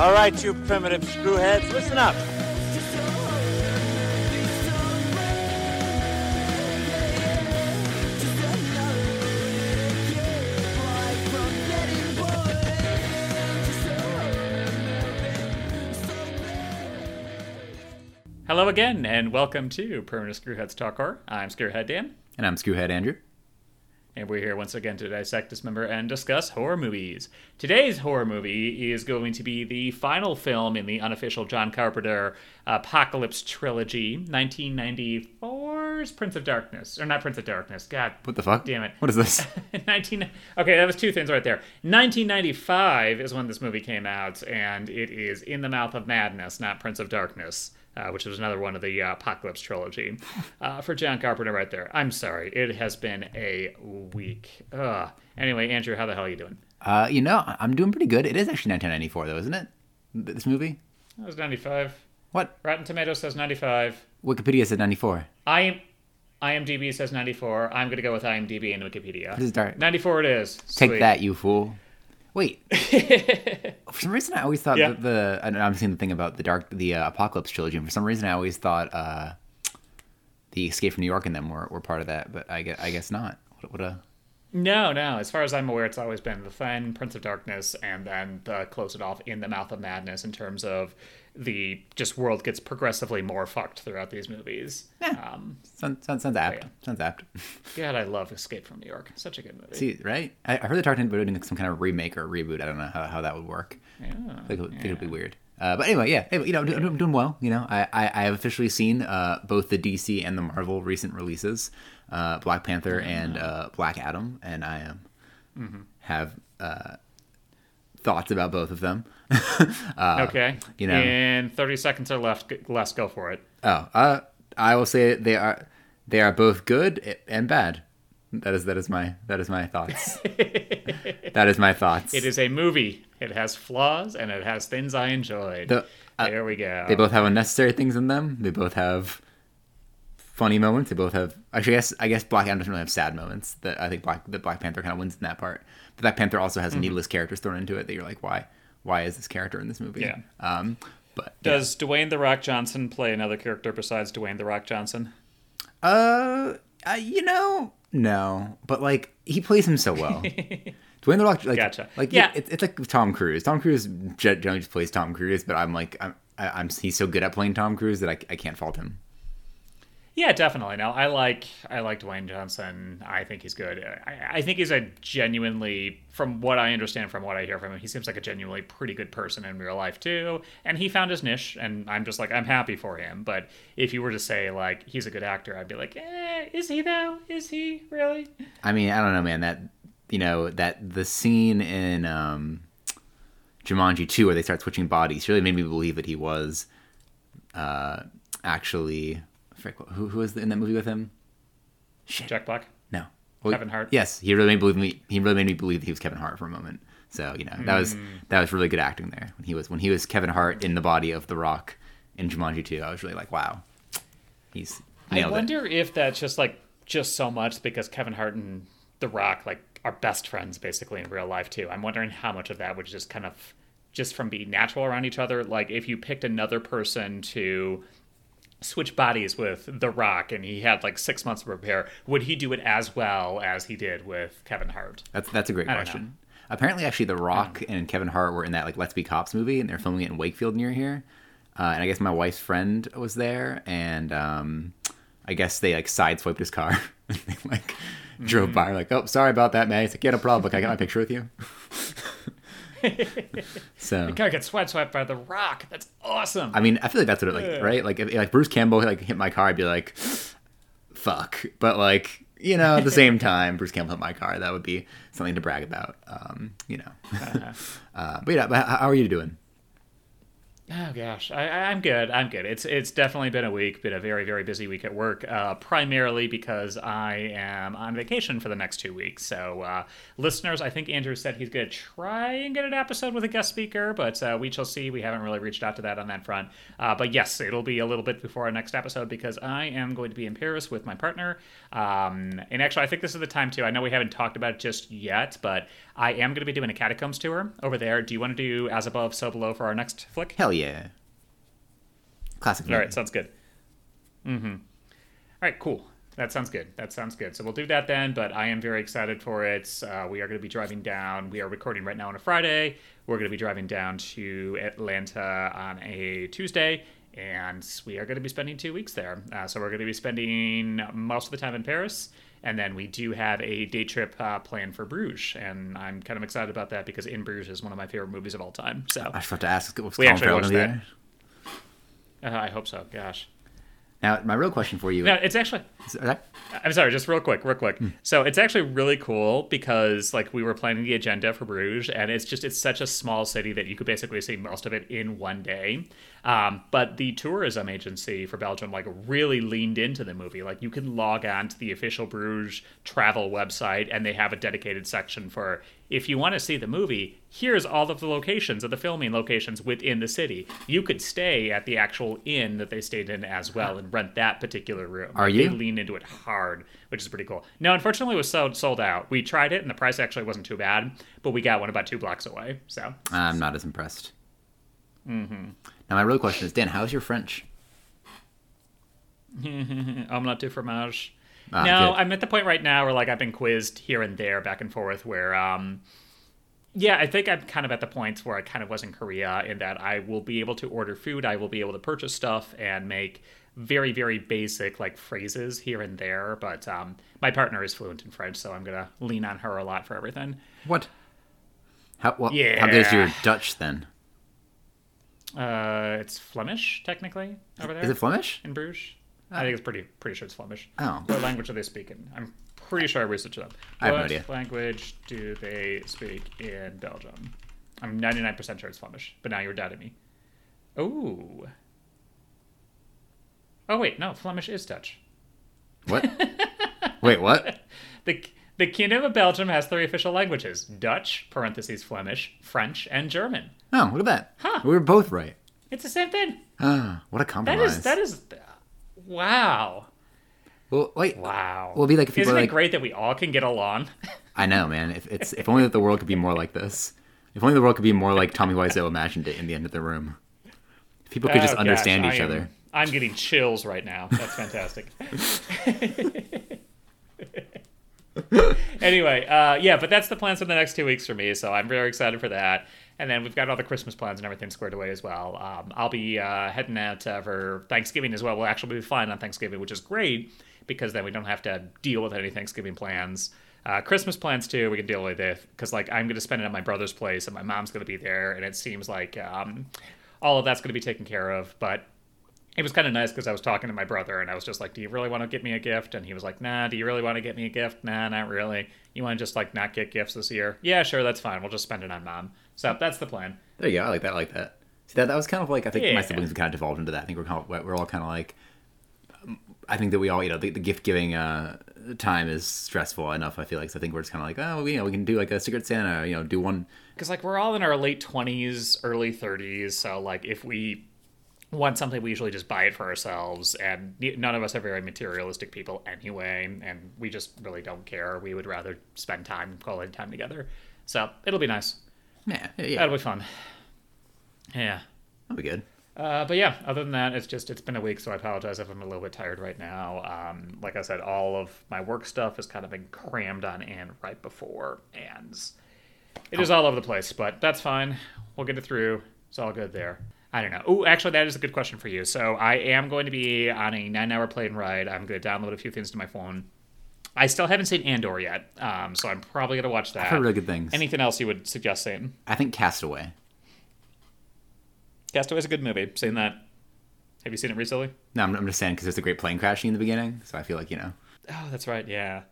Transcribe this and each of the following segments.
All right, you primitive screwheads, listen up. Hello again, and welcome to Permanent Screwheads Talk Horror. I'm Screwhead Dan, And I'm Screwhead Andrew. And we're here once again to dissect, dismember, and discuss horror movies. Today's horror movie is going to be the final film in the unofficial John Carpenter Apocalypse trilogy, 1994's Prince of Darkness, or not Prince of Darkness. God, What the fuck? Damn it. What is this? 19 okay that was two things right there 1995 is when this movie came out and it is in the mouth of madness not prince of darkness uh, which was another one of the uh, apocalypse trilogy uh, for john carpenter right there i'm sorry it has been a week Ugh. anyway andrew how the hell are you doing Uh, you know, I'm doing pretty good. It is actually 1994, though, isn't it? This movie? that was 95 What? rotten tomatoes says 95 Wikipedia said 94. i am imdb says 94 i'm gonna go with imdb and wikipedia This is dark. 94 it is Take that, you fool. Wait. for some reason, I always thought Yeah. that the. I I'm seeing the thing about the dark, the uh, apocalypse trilogy, and for some reason, I always thought uh, the Escape from New York and them were, were part of that, but I guess, I guess not. What, what a. No, no. As far as I'm aware, it's always been the Fen, Prince of Darkness, and then the close it off in the Mouth of Madness in terms of the just world gets progressively more fucked throughout these movies. Um, Sounds, sounds, sounds apt. yeah. Sounds apt. God, I love Escape from New York. Such a good movie. See, right? I, I heard they're talking about doing some kind of remake or reboot. I don't know how, how that would work. yeah. I think, it would- think it'd be weird. Uh, but anyway, yeah, anyway, you know, I'm, doing- I'm doing well. You know, I, I, I have officially seen uh, both the DC and the Marvel recent releases, uh, Black Panther and uh, Black Adam, and I um, have uh, thoughts about both of them. okay. you know- In 30 seconds or left, less, go for it. oh, uh, I will say they are they are both good and bad. That is that is my that is my thoughts. that is my thoughts. It is a movie. It has flaws and it has things I enjoyed. The- uh, there we go. They both have unnecessary things in them. They both have funny moments. They both have. Actually, I guess I guess Black Adam doesn't really have sad moments. That I think Black the Black Panther kind of wins in that part. Black Panther also Mm-hmm. has needless characters thrown into it that you're like, why? Why is this character in this movie? Yeah. Um. But yeah. Does Dwayne the Rock Johnson play another character besides Dwayne the Rock Johnson? uh, uh, you know, no. But like he plays him so well. Dwayne the Rock, like, Gotcha. like Yeah. yeah, it's, it's like Tom Cruise. Tom Cruise generally just plays Tom Cruise, but I'm like, I'm, I- I'm he's so good at playing Tom Cruise that I, I can't fault him. Yeah, definitely. No, I like I like Dwayne Johnson. I think he's good. I, I think he's a genuinely, from what I understand, from what I hear from him, he seems like a genuinely pretty good person in real life too. And he found his niche, and I'm just like I'm happy for him. But if you were to say like he's a good actor, I'd be like, eh, is he though? Is he really? I mean, I don't know, man. That you know that the scene in um, Jumanji 2 where they start switching bodies really made me believe that he was uh, actually frick, who who was in that movie with him? Shit, Jack Black. no, Well, Kevin Hart? Yes, he really made believe me. He really made me believe that he was Kevin Hart for a moment. So you know that was Hmm. that was really good acting there when he was when he was Kevin Hart in the body of The Rock in Jumanji 2. I was really like, wow, he's I nailed it. wonder if that's just like just so much because Kevin Hart and The Rock like are best friends basically in real life too. I'm wondering how much of that would just kind of just from being natural around each other. Like if you picked another person to switch bodies with The Rock and he had like six months to prepare, would he do it as well as he did with Kevin Hart? That's that's a great I question. Apparently, actually, The Rock and Kevin Hart were in that like Let's Be Cops movie, and they're filming it in Wakefield near here. Uh, and I guess my wife's friend was there, and um, I guess they like sideswiped his car. And they like drove by, like, "Oh, sorry about that, man." He's like, "Yeah, no problem. Can I get my picture with you?" so You gotta get sweat swept by The Rock. That's awesome. I mean, I feel like that's what it like, right? Like, if like Bruce Campbell like hit my car, I'd be like, "Fuck," but like, you know, at the same time, Bruce Campbell hit my car. That would be something to brag about, um, you know. uh, but yeah, but how, how are you doing? Oh gosh, I, I'm good. I'm good. It's it's definitely been a week, been a very very busy week at work. Uh, primarily because I am on vacation for the next two weeks. So, uh, listeners, I think Andrew said he's going to try and get an episode with a guest speaker, but uh, we shall see. We haven't really reached out to that on that front. Uh, but yes, it'll be a little bit before our next episode because I am going to be in Paris with my partner. Um, and actually, I think this is the time too. I know we haven't talked about it just yet, but I am going to be doing a catacombs tour over there. Do you want to do as above, so below for our next flick? Hell yeah. Classic. All right, sounds good. Mm-hmm. All right, cool. That sounds good. That sounds good. So we'll do that then. But I am very excited for it. Uh, we are going to be driving down. We are recording right now on a Friday. We're going to be driving down to Atlanta on a Tuesday, and we are going to be spending two weeks there. Uh, so we're going to be spending most of the time in Paris. And then we do have a day trip uh, planned for Bruges, and I'm kind of excited about that because In Bruges is one of my favorite movies of all time. So I forgot to ask. Was We Colin actually Farrell watched that. uh, I hope so. Gosh. Now, my real question for you. No, it's actually. I'm sorry, just real quick, real quick. So it's actually really cool because like we were planning the agenda for Bruges, and it's just it's such a small city that you could basically see most of it in one day. Um, but the tourism agency for Belgium like really leaned into the movie. Like you can log on to the official Bruges travel website, and they have a dedicated section for if you want to see the movie. Here's all of the locations of the filming locations within the city. You could stay at the actual inn that they stayed in as well and rent that particular room. Are you? They lean into it hard, which is pretty cool. No, unfortunately, it was sold sold out. We tried it, and the price actually wasn't too bad, but we got one about two blocks away. So I'm not as impressed. Mm-hmm. Now, my real question is, Dan, how's your French? I'm not too fromage. Ah, no, good. I'm at the point right now where like I've been quizzed here and there, back and forth. Where, um, yeah, I think I'm kind of at the points where I kind of was in Korea, in that I will be able to order food, I will be able to purchase stuff, and make very, very basic like phrases here and there. But um, my partner is fluent in French, so I'm gonna lean on her a lot for everything. What? How, well, how good is your Dutch then? Uh, it's Flemish technically over there Is it Flemish? in Bruges. I think it's pretty pretty sure it's Flemish. Oh. What language are they speaking? I'm pretty sure I researched it up. I have no what idea. language do they speak in Belgium? I'm 99% sure it's Flemish, but now you're doubting me. Oh. Oh wait, no, Flemish is Dutch. What? Wait, what? The the Kingdom of Belgium has three official languages: Dutch (parentheses Flemish), French, and German. Oh, look at that. Huh. We were both right. It's the same thing. Ah, what a That compromise. is that is wow. Well, wait. Wow. Well, be like if Isn't it like, great that we all can get along? I know, man. If it's if only that the world could be more like this. If only the world could be more like Tommy Wiseau imagined it in the end of the room. If people could just Oh, gosh, understand I each am- other. I'm getting chills right now. That's fantastic. anyway, uh, yeah, but that's the plans for the next two weeks for me, so I'm very excited for that. And then we've got all the Christmas plans and everything squared away as well. Um, I'll be uh, heading out uh, for Thanksgiving as well. We'll actually be flying on Thanksgiving, which is great because then we don't have to deal with any Thanksgiving plans. Uh, Christmas plans too, we can deal with it because like I'm going to spend it at my brother's place and my mom's going to be there, and it seems like um, all of that's going to be taken care of. But it was kind of nice because I was talking to my brother and I was just like, "Do you really want to get me a gift?" And he was like, "Nah." Do you really want to get me a gift? Nah, not really. You want to just like not get gifts this year? Yeah, sure, that's fine. We'll just spend it on mom. So that's the plan. There you go. I like that. I like that. See, that, that was kind of like I think Yeah. my siblings kind of devolved into that. I think we're kind of, we're all kind of like. I think that we all, you know, the, the gift giving uh, time is stressful enough. I feel like so. I think we're just kind of like, oh, you know, we can do like a Secret Santa. You know, do one. because like we're all in our late 20s early 30s so like if we want something we usually just buy it for ourselves and none of us are very materialistic people anyway and we just really don't care we would rather spend time quality time together so it'll be nice Yeah, yeah, that'll be fun yeah That'll be good. uh, but yeah, other than that, it's just it's been a week, so I apologize if I'm a little bit tired right now. Um, like I said, all of my work stuff has kind of been crammed on in right before, and it is all over the place. But that's fine. We'll get it through. It's all good there. I don't know. Oh, actually, that is a good question for you. So I am going to be on a nine-hour plane ride. I'm going to download a few things to my phone. I still haven't seen Andor yet, um, so I'm probably going to watch that. I've heard really good things. Anything else you would suggest seeing? I think Castaway. Castaway's a good movie. Seen that? Have you seen it recently? No, I'm, I'm just saying because there's a great plane crashing in the beginning, so I feel like you know. Oh, that's right. Yeah.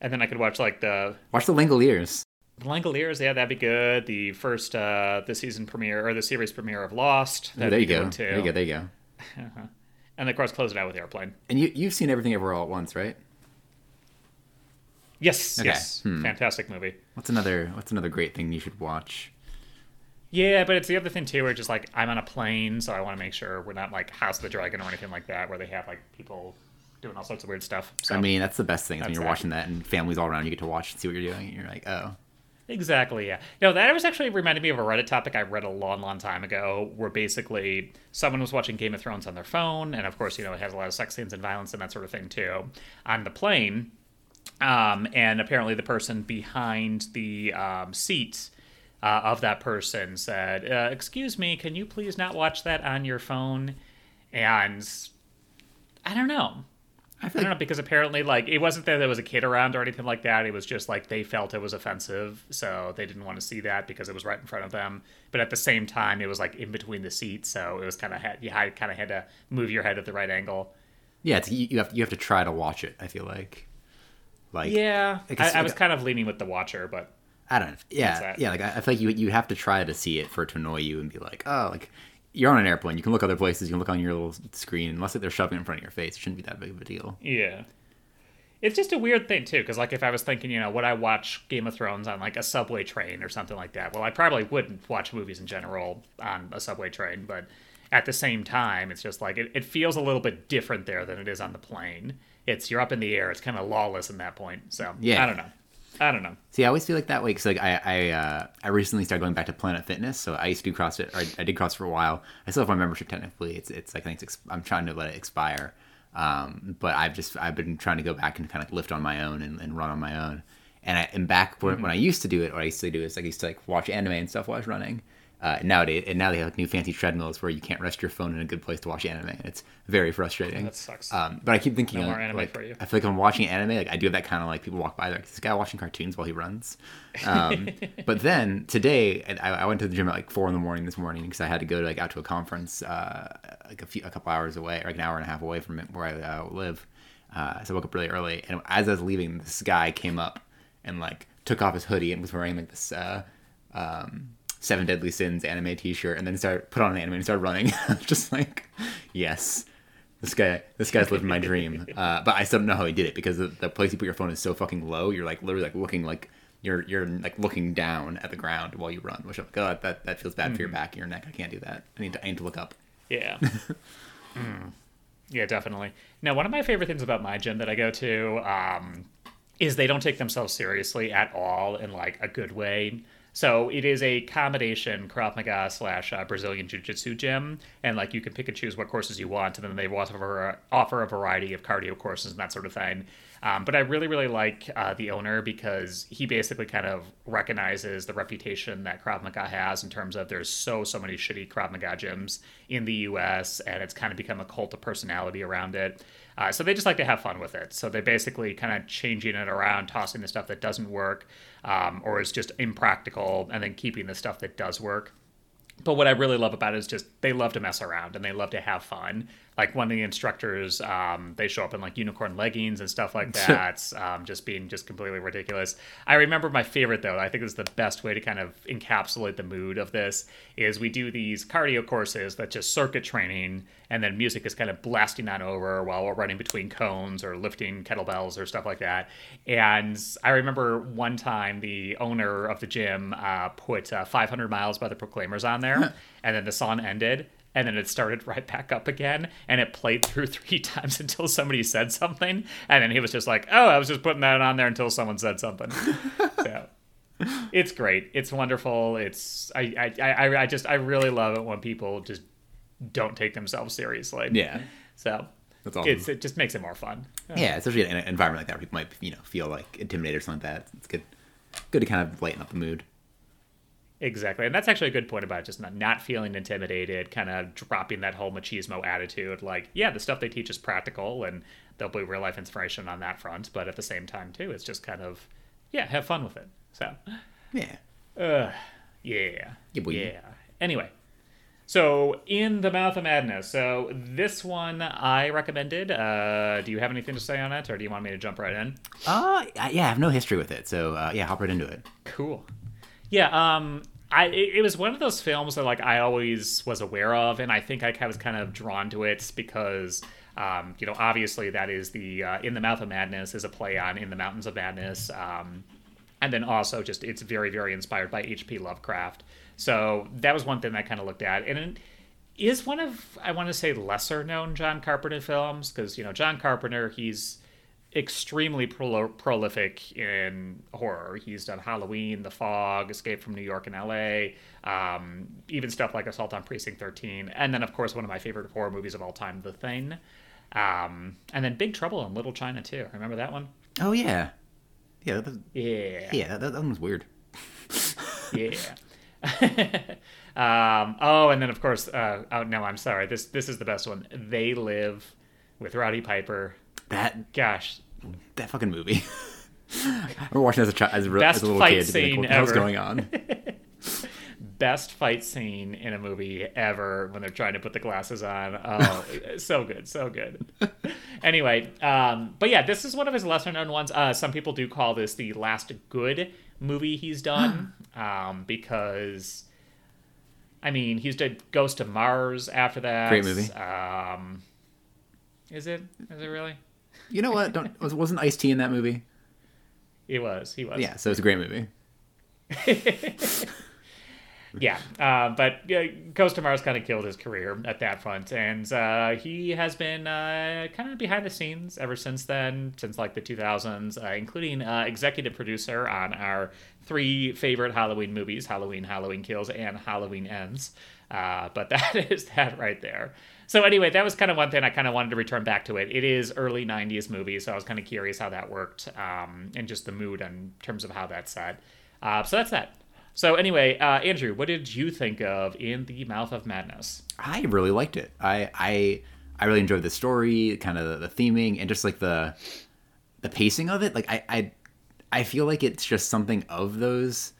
And then I could watch like the Watch the Langoliers. The Langoliers, yeah, that'd be good. The first, uh, the season premiere or the series premiere of Lost. Oh, there you go. Too. There you go. There you go. And of course, close it out with Airplane. And you you've seen everything everywhere all at once, right? Yes, Okay. yes, Hmm. fantastic movie. What's another What's another great thing you should watch? Yeah, but it's the other thing too, where just like I'm on a plane, so I want to make sure we're not like House of the Dragon or anything like that, where they have like people doing all sorts of weird stuff. So I mean, that's the best thing is when you're that. watching that and families all around you get to watch and see what you're doing. And you're like, oh, Exactly, yeah. No, that was actually reminded me of a Reddit topic I read a long, long time ago, where basically someone was watching Game of Thrones on their phone, and of course, you know, it has a lot of sex scenes and violence and that sort of thing too, on the plane. Um, and apparently, the person behind the um, seat uh, of that person said, uh, "Excuse me, can you please not watch that on your phone?" And I don't know. I I feel don't like know because apparently, like, it wasn't that there was a kid around or anything like that. It was just like they felt it was offensive, so they didn't want to see that because it was right in front of them. But at the same time, it was like in between the seats, so it was kind of had you had kind of had to move your head at the right angle. yeah, it's, you, you have you have to try to watch it. I feel like, like Yeah, I I, I was kind of leaning with the Watcher, but I don't know. Yeah, yeah. Like I, I feel like you you have to try to see it for it to annoy you and be like, oh, like you're on an airplane. You can look other places. You can look on your little screen. Unless they're shoving it in front of your face, it shouldn't be that big of a deal. yeah. It's just a weird thing too, because like if I was thinking, you know, would I watch Game of Thrones on like a subway train or something like that? Well, I probably wouldn't watch movies in general on a subway train, but at the same time, it's just like it, it feels a little bit different there than it is on the plane. It's you're up in the air. It's kind of lawless in that point. So Yeah. I don't know. I don't know. See, I always feel like that way because like I I uh, I recently started going back to Planet Fitness, so I used to do CrossFit. Or I, I did CrossFit for a while. I still have my membership technically. It's it's like I think it's, I'm trying to let it expire. Um, but I've just I've been trying to go back and kind of lift on my own and, and run on my own. And I and back when, when I used to do it, what I used to do is like I used to like watch anime and stuff while I was running. Uh, nowadays, and now they have like new fancy treadmills where you can't rest your phone in a good place to watch anime. And it's very frustrating. That sucks. Um, but I keep thinking, No more like, anime like, for you. I feel like I'm watching anime. Like I do have that kind of like people walk by, like this guy watching cartoons while he runs. Um, but then today, I, I went to the gym at like four in the morning this morning because I had to go to, like out to a conference, uh, like a few a couple hours away, or like an hour and a half away from where I uh, live. Uh, so I woke up really early, and as I was leaving, this guy came up and like took off his hoodie and was wearing like this. Uh, um, Seven Deadly Sins anime T-shirt, and then start put on an anime and start running. Just like, yes, this guy, this guy's living my dream. Uh, but I still don't know how he did it because the, the place you put your phone is so fucking low. You're like literally like looking like you're you're like looking down at the ground while you run. Which I'm like, oh, that that feels bad for your back and your neck. I can't do that. I need to I need to look up. Yeah. Mm. Yeah, definitely. Now, one of my favorite things about my gym that I go to um, is they don't take themselves seriously at all in like a good way. So it is a combination Krav Maga slash uh, Brazilian Jiu Jitsu gym, and like you can pick and choose what courses you want, and then they offer offer a variety of cardio courses and that sort of thing. Um, but I really, really like uh, the owner because he basically kind of recognizes the reputation that Krav Maga has in terms of there's so, so many shitty Krav Maga gyms in the US, and it's kind of become a cult of personality around it. Uh, so they just like to have fun with it. So they're basically kind of changing it around, tossing the stuff that doesn't work um, or is just impractical, and then keeping the stuff that does work. But what I really love about it is just they love to mess around and they love to have fun. Like one of the instructors, um, they show up in like unicorn leggings and stuff like that, um, just being just completely ridiculous. I remember my favorite though. I think is the best way to kind of encapsulate the mood of this is we do these cardio courses that just circuit training, and then music is kind of blasting on over while we're running between cones or lifting kettlebells or stuff like that. And I remember one time the owner of the gym uh, put uh, 500 miles by the Proclaimers on there, and then the song ended. And then it started right back up again, and it played through three times until somebody said something, and then he was just like, "Oh, I was just putting that on there until someone said something." so it's great. It's wonderful. It's I, I I I just I really love it when people just don't take themselves seriously. Yeah. So That's awesome. it's it just makes it more fun. Yeah, especially in an environment like that where people might you know feel like intimidated or something like that. It's good, good to kind of lighten up the mood. Exactly. And that's actually a good point about just not, not feeling intimidated, kind of dropping that whole machismo attitude. Like, yeah, the stuff they teach is practical and there'll be real life inspiration on that front. But at the same time, too, it's just kind of, yeah, have fun with it. So, Yeah. uh, yeah. Yeah. Yeah. Anyway, So, In the Mouth of Madness. So, this one I recommended. Uh, do you have anything to say on it, or do you want me to jump right in? Uh, yeah, I have no history with it, so uh, yeah, hop right into it. Cool. Yeah, um, I it, was one of those films that like I always was aware of, and I think I was kind of drawn to it because. Um, you know, obviously, that is the uh, In the Mouth of Madness is a play on In the Mountains of Madness. Um, and then also just it's very very inspired by H.P. Lovecraft. So that was one thing I kind of looked at, and it is one of I want to say lesser known John Carpenter films because you know John Carpenter he's extremely pro- prolific in horror. He's done Halloween, The Fog, Escape from New York and L.A., um, even stuff like Assault on Precinct 13, and then of course one of my favorite horror movies of all time, The Thing, um, and then Big Trouble in Little China too. Remember that one? Oh yeah, yeah, that, Yeah. yeah, that, that one was weird. yeah. um, oh, and then of course, uh, oh no, I'm sorry. This this is the best one. They live with Rowdy Piper. That Gosh, that fucking movie. I remember watching as a child, as, a- as a little kid. to be scene like, what ever. going on? best fight scene in a movie ever when they're trying to put the glasses on. Oh, so good, so good. anyway, um, but yeah, this is one of his lesser known ones. Uh, some people do call this the last good movie he's done um, because. I mean, he's did Ghost of Mars after that. Great movie. Um, is it? Is it really? You know what? Don't was, wasn't Ice T in that movie? He was. He was. Yeah, so it's a great movie. Yeah, uh, but uh, Ghost of Mars kind of killed his career at that front, and uh, he has been uh, kind of behind the scenes ever since then, since like the 2000s, uh, including uh, executive producer on our three favorite Halloween movies: Halloween, Halloween Kills, and Halloween Ends. Uh, but that is that right there. So anyway, that was kind of one thing I kind of wanted to return back to it. It is early '90s movie, so I was kind of curious how that worked, um, and just the mood in terms of how that's set. Uh, so that's that. So anyway, uh, Andrew, what did you think of In the Mouth of Madness? I really liked it. I I I really enjoyed the story, kind of the, the theming, and just like the the pacing of it. Like I I I feel like it's just something of those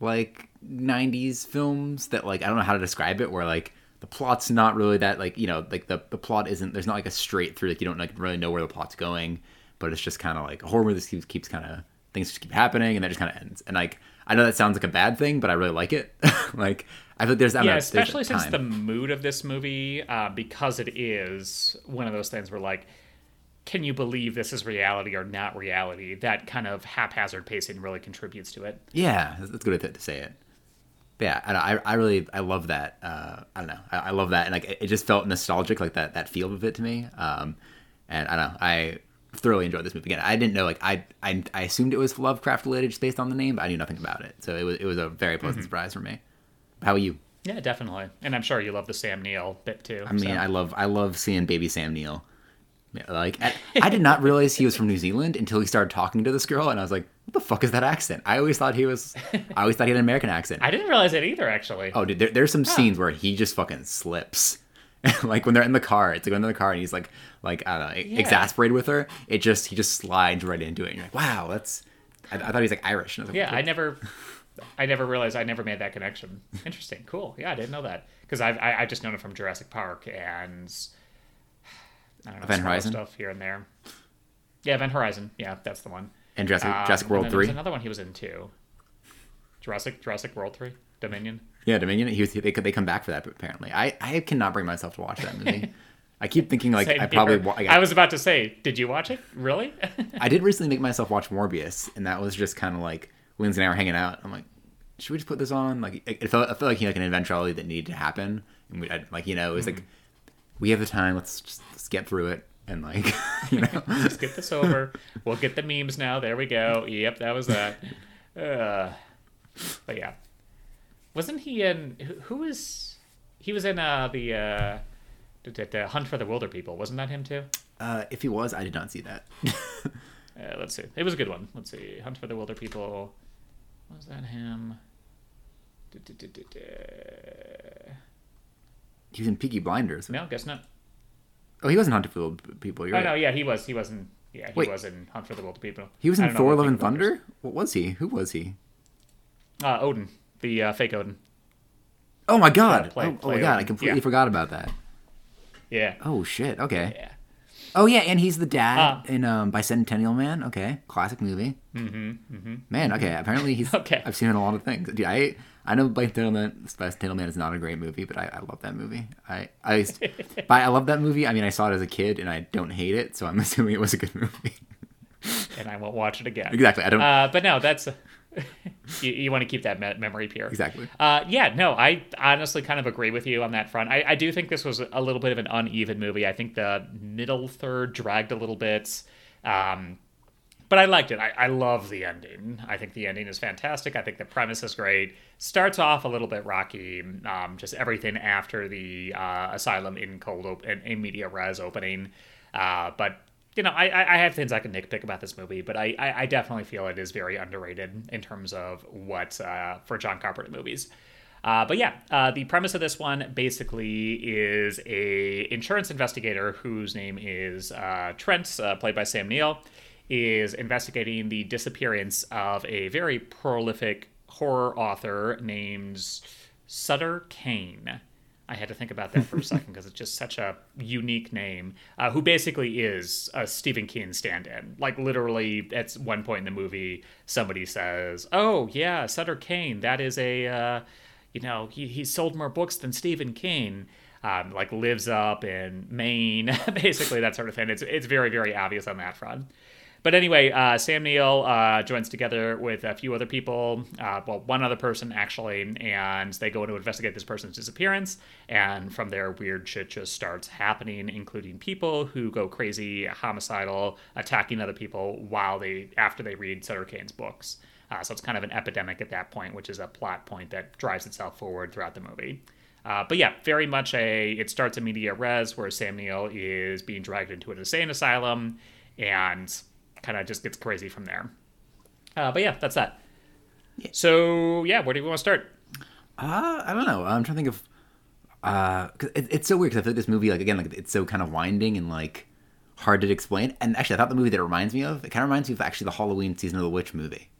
like 90s films that like I don't know how to describe it where like the plot's not really that like you know like the the plot isn't there's not like a straight through like you don't like really know where the plot's going but it's just kind of like a horror movie that keeps, keeps kind of things just keep happening and that just kind of ends and like I know that sounds like a bad thing but I really like it like I feel like there's I yeah, know, there's especially since the mood of this movie, uh, because it is one of those things where like, can you believe this is reality or not reality? That kind of haphazard pacing really contributes to it. Yeah, that's that's a good to say it. But yeah, I, I really I love that. Uh, I don't know, I, I love that, and like it, it just felt nostalgic, like that that feel of it to me. Um, and I don't know, I thoroughly enjoyed this movie. Again, I didn't know like I I, I assumed it was Lovecraft related just based on the name, but I knew nothing about it, so it was it was a very pleasant surprise for me. How are you? Yeah, definitely. And I'm sure you love the Sam Neill bit too. I mean, so. I love I love seeing baby Sam Neill. Yeah, Like I, did not realize he was from New Zealand until he started talking to this girl, and I was like, "What the fuck is that accent?" I always thought he was. I always thought he had an American accent. I didn't realize it either, actually. Oh, dude, there, there's some scenes where he just fucking slips. like when they're in the car, it's like in the car and he's like, like I don't know, Yeah. exasperated with her. It just he just slides right into it. And you're like, wow, that's. I, I thought he was like Irish. And I like, Yeah, I never, I never realized I never made that connection. Interesting, cool. Yeah, I didn't know that because I've I, I just known it from Jurassic Park and I don't know Event Horizon? stuff here and there. Yeah, Event Horizon. Yeah, that's the one. And Jurassic, Um, Jurassic World then there was three. another one he was in too. Jurassic Jurassic World three Dominion. Yeah, Dominion. He was. They could. They come back for that. Apparently, I I cannot bring myself to watch that movie. I keep thinking like Same I probably. wa- Like, I was about to say, did you watch it? Really? I did recently make myself watch Morbius, and that was just kind of like Lindsay and I were hanging out. I'm like, should we just put this on? Like, it, it felt, I felt like you know, like an eventuality that needed to happen, and we, I, like, you know, it was like, we have the time. Let's just let's get through it, and like, you know, Let's get this over. We'll get the memes now. There we go. Yep, that was that. Uh, but yeah, wasn't he in? Who, was? He was in uh, the uh, the- Hunt for the Wilderpeople. Wasn't that him too? uh, if he was, I did not see that. Uh, let's see. It was a good one. Let's see. Hunt for the Wilderpeople. Was that him? Du-du-du-du-du. he was in Peaky Blinders. No, guess not. Oh, he wasn't Hunted for People. You're Oh right. no, yeah, he was. He wasn't. Yeah, he Wait. was in Hunt for the Wilderpeople. He was in Thor: Love and Peaky Blinders- Thunder. What was he? Who was he? Uh, Odin, the uh, fake Odin. Oh my god! play- oh, oh play my god! I completely Yeah. forgot about that. Yeah. Oh shit! Okay. Yeah. Oh yeah, and he's the dad Uh. in um Bicentennial Man. Okay, classic movie. Mm-hmm. mm-hmm Man, okay. Apparently he's. Okay. I've seen it in a lot of things. Dude, I I know Bicentennial Man. Bicentennial Man is not a great movie, but I, I love that movie. I I by I love that movie. I mean, I saw it as a kid, and I don't hate it, so I'm assuming it was a good movie. And I won't watch it again. exactly. I don't. Uh, but no, that's you, you want to keep that me- memory pure. exactly. Uh, yeah, no, I honestly kind of agree with you on that front. I, I do think this was a little bit of an uneven movie. I think the middle third dragged a little bit. Um, but I liked it. I, I love the ending. I think the ending is fantastic. I think the premise is great. Starts off a little bit rocky, um, just everything after the uh, asylum in cold open in, media res opening. Uh, but you know, I, I have things I can nitpick about this movie, but I, I, I definitely feel it is very underrated in terms of what uh, for John Carpenter movies. Uh, but yeah, uh, the premise of this one basically is a insurance investigator whose name is uh, Trent, uh, played by Sam Neill, is investigating the disappearance of a very prolific horror author named Sutter Cane. I had to think about that for a second because it's just such a unique name. Uh, who basically is a Stephen King stand-in. Like literally, at one point in the movie, somebody says, "Oh yeah, Sutter Cane. That is a, uh, you know, he he sold more books than Stephen King." Um, like lives up in Maine, basically that sort of thing. It's it's very very obvious on that front. But anyway, uh, Sam Neill uh, joins together with a few other people, uh, well, one other person actually, and they go to investigate this person's disappearance. And from there, weird shit just starts happening, including people who go crazy, homicidal, attacking other people while they after they read Sutter Cane's books. Uh, so it's kind of an epidemic at that point, which is a plot point that drives itself forward throughout the movie. Uh, but yeah, very much a. It starts a media res where Sam Neill is being dragged into an insane asylum, and kind of just gets crazy from there. Uh, but yeah, that's that. So yeah, where do we want to start? Uh, I don't know. I'm trying to think of. Uh, 'cause it, it's so weird because I feel like this movie, like again, like it's so kind of winding and like hard to explain. And actually, I thought the movie that it reminds me of, it kind of reminds me of actually the Halloween season of the Witch movie,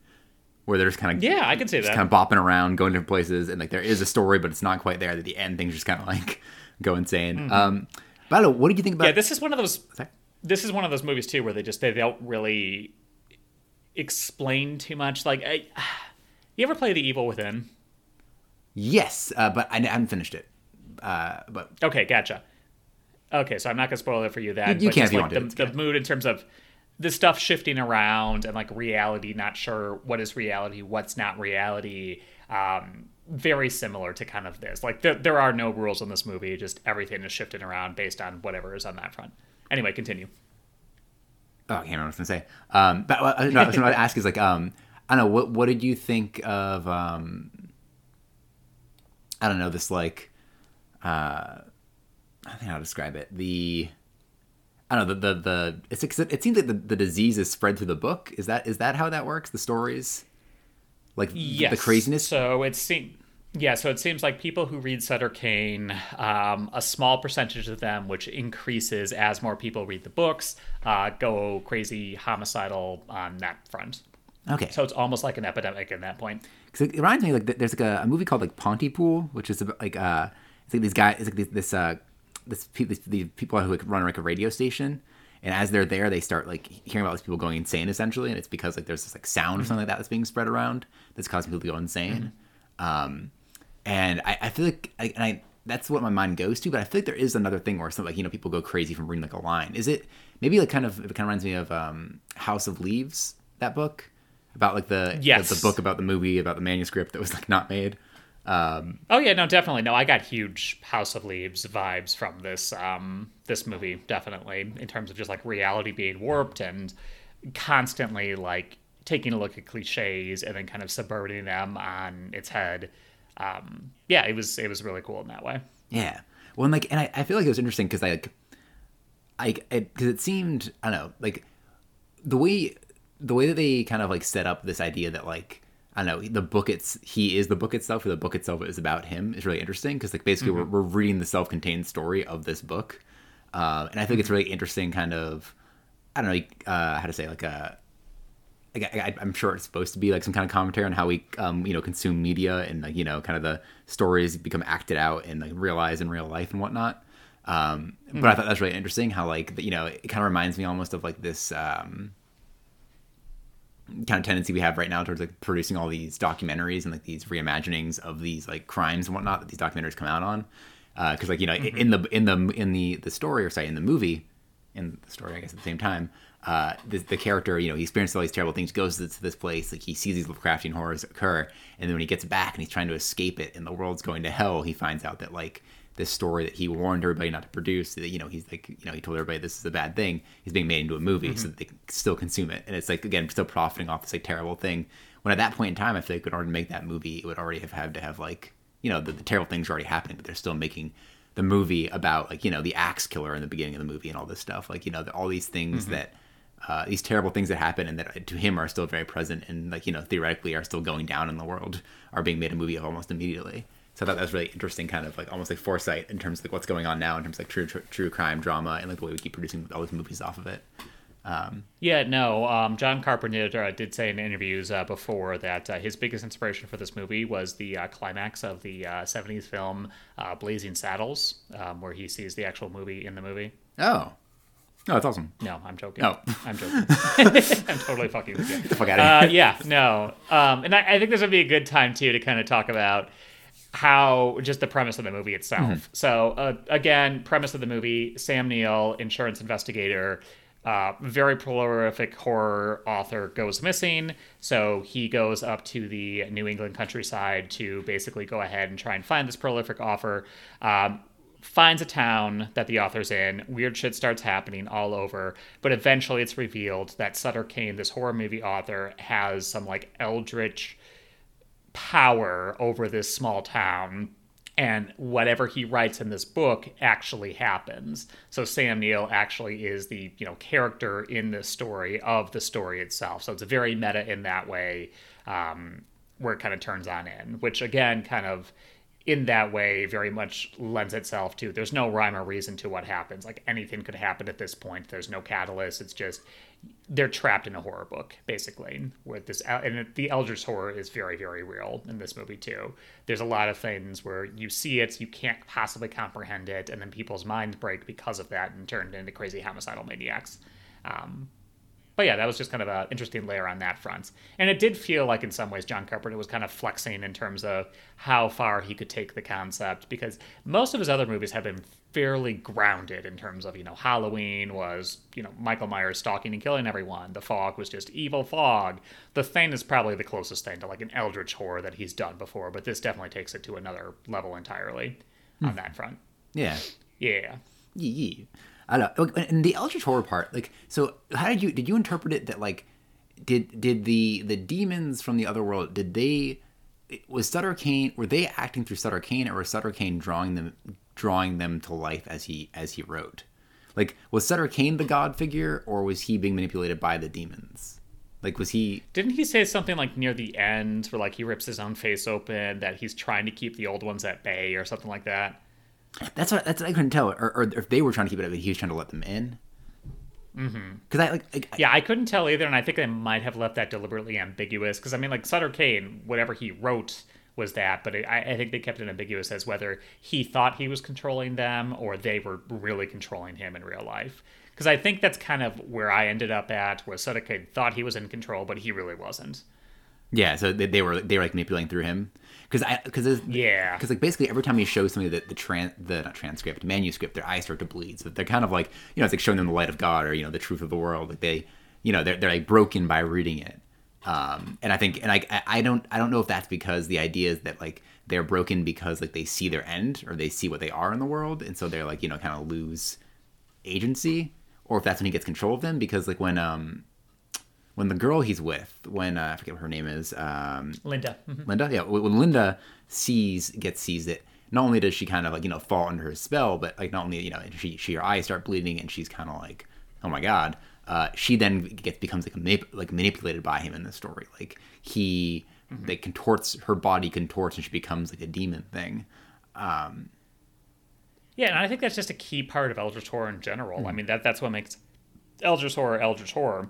where they're just kind of Yeah, I can say that. kind of bopping around, going different places, and like there is a story, but it's not quite there. At the end, things just kind of like go insane. Um, but I don't know. What did you think about? Mm-hmm. Yeah, this is one of those. Sorry? This is one of those movies too where they just they don't really explain too much. Like, I, you ever play The Evil Within? Yes, uh, but I, I haven't finished it. Uh, but Okay, gotcha. Okay, so I'm not gonna spoil it for you. That You- you but can just if you like want the, the mood in terms of the stuff shifting around and like reality, not sure what is reality, what's not reality. Um, very similar to kind of this. Like there, there are no rules in this movie; just everything is shifting around based on whatever is on that front. Anyway, continue. Oh, I can't remember what I was gonna say. Um, but uh, no, what I was ask is like, um, I don't know, what what did you think of? Um, I don't know this like, uh, I don't how to describe it. The I don't know the the, the it's it seems like the, the disease is spread through the book. Is that is that how that works? The stories, like Yes. the craziness. So it seems. Yeah, so it seems like people who read Sutter Cane, um, a small percentage of them, which increases as more people read the books, uh, go crazy homicidal on that front. Okay, So it's almost like an epidemic at that point. Because it reminds me like there's like a, a movie called like Pontypool, which is about, like uh, it's like these guys, it's like this this uh, this these, these people who like, run like a radio station, and as they're there, they start like hearing about these people going insane essentially, and it's because like there's this like sound or something like that that's being spread around that's causing people to go insane. Um, and I, I feel like I, and I that's what my mind goes to, but I feel like there is another thing where something like you know people go crazy from reading like a line. Is it maybe like kind of it kind of reminds me of um, House of Leaves that book about like the Yes. the, the book about the movie about the manuscript that was like not made. Um, Oh yeah, no, definitely. No, I got huge House of Leaves vibes from this um this movie, definitely, in terms of just like reality being warped and constantly like taking a look at cliches and then kind of subverting them on its head. Um, yeah, it was it was really cool in that way. Yeah. Well, and like, and I, I feel like it was interesting because I like, I because it, seemed I don't know like the way the way that they kind of like set up this idea that like I don't know the book it's he is the book itself or the book itself is about him is really interesting because like basically we're, we're reading the self-contained story of this book, uh, and I think it's really interesting kind of I don't know uh, how to say like a like, I, I'm sure it's supposed to be like some kind of commentary on how we, um, you know, consume media and like you know, kind of the stories become acted out and like realized in real life and whatnot. Um, but I thought that was really interesting how like you know it kind of reminds me almost of like this um, kind of tendency we have right now towards like producing all these documentaries and like these reimaginings of these like crimes and whatnot that these documentaries come out on. Because like you know in the in the in the the story or sorry in the movie in the story I guess at the same time uh, the, the character, you know, he experiences all these terrible things, goes to this, to this place, like he sees these Lovecraftian horrors occur, and then when he gets back and he's trying to escape it, and the world's going to hell, he finds out that like this story that he warned everybody not to produce, that you know, he's like, you know, he told everybody this is a bad thing, is being made into a movie so that they can still consume it, and it's like again still profiting off this like terrible thing. When at that point in time, I feel like in order to make that movie, it would already have had to have like, you know, the, the terrible things are already happening, but they're still making the movie about like you know the axe killer in the beginning of the movie and all this stuff, like you know, the, all these things that uh, these terrible things that happen and that to him are still very present and like you know theoretically are still going down in the world are being made a movie of almost immediately. So I thought that was really interesting, kind of like almost like foresight in terms of like what's going on now in terms of like true true, true crime drama and like the way we keep producing all these movies off of it. Um, Yeah, no. Um, John Carpenter uh, did say in interviews uh, before that uh, his biggest inspiration for this movie was the uh, climax of the uh, 70s film uh, Blazing Saddles, um, where he sees the actual movie in the movie. oh, oh, that's awesome. No, I'm joking. No, I'm joking. I'm totally fucking with you. Fuck outta Uh, here. yeah, no. Um, and I, I think this would be a good time, too, to kind of talk about how just the premise of the movie itself. Mm-hmm. So, uh, again, premise of the movie Sam Neill, insurance investigator, uh, very prolific horror author, goes missing. So, he goes up to the New England countryside to basically go ahead and try and find this prolific author. Um, finds a town that the author's in. Weird shit starts happening all over, but eventually it's revealed that Sutter Cane, this horror movie author, has some like eldritch power over this small town. And whatever he writes in this book actually happens. So Sam Neill actually is the you know character in this story of the story itself. So it's very meta in that way, um, where it kind of turns on in, which again kind of in that way very much lends itself to there's no rhyme or reason to what happens. Like anything could happen at this point. There's no catalyst. It's just they're trapped in a horror book basically with this and the eldritch horror is very very real in this movie too. There's a lot of things where you see it you can't possibly comprehend it and then people's minds break because of that and turned into crazy homicidal maniacs. Um, but yeah, that was just kind of an interesting layer on that front. And it did feel like, in some ways, John Carpenter was kind of flexing in terms of how far he could take the concept, because most of his other movies have been fairly grounded in terms of, you know, Halloween was, you know, Michael Myers stalking and killing everyone. The Fog was just evil fog. The Thing is probably the closest thing to like an eldritch horror that he's done before, but this definitely takes it to another level entirely on hmm. that front. Yeah. Yeah. Yeah. I don't know. And the Eldritch horror part, like, so how did you did you interpret it that like did did the the demons from the other world did they was Sutter Cane were they acting through Sutter Cane or was Sutter Cane drawing them drawing them to life as he as he wrote? Like was Sutter Cane the god figure or was he being manipulated by the demons? Like was he Didn't he say something like near the end where like he rips his own face open that he's trying to keep the old ones at bay or something like that? That's what that's what I couldn't tell, or, or if they were trying to keep it up, he was trying to let them in. Mm-hmm. Because I like, like Yeah, I couldn't tell either, and I think they might have left that deliberately ambiguous. Because I mean, like Sutter Cane, whatever he wrote was that, but I, I think they kept it ambiguous as whether he thought he was controlling them or they were really controlling him in real life. Because I think that's kind of where I ended up at, where Sutter Cane thought he was in control, but he really wasn't. yeah, so they, they were they were like manipulating through him. Because I because Yeah. because like basically every time he shows somebody the the tran the not transcript manuscript, their eyes start to bleed. So they're kind of like you know it's like showing them the light of God or you know the truth of the world. Like they you know they're they're like broken by reading it. Um, and I think and I- I don't I don't know if that's because the idea is that like they're broken because like they see their end or they see what they are in the world, and so they're like you know kind of lose agency, or if that's when he gets control of them because like when um when the girl he's with when uh, I forget what her name is um Linda. Mhm. Linda, yeah. When Linda sees gets sees it, not only does she kind of like you know fall under his spell, but like not only you know she she her eyes start bleeding and she's kind of like oh my god. Uh, she then gets becomes like manip- like manipulated by him in the story. Like he like contorts her body contorts and she becomes like a demon thing. Yeah, and I think that's just a key part of Eldritch horror in general. Hmm. I mean, that that's what makes Eldritch horror Eldritch horror.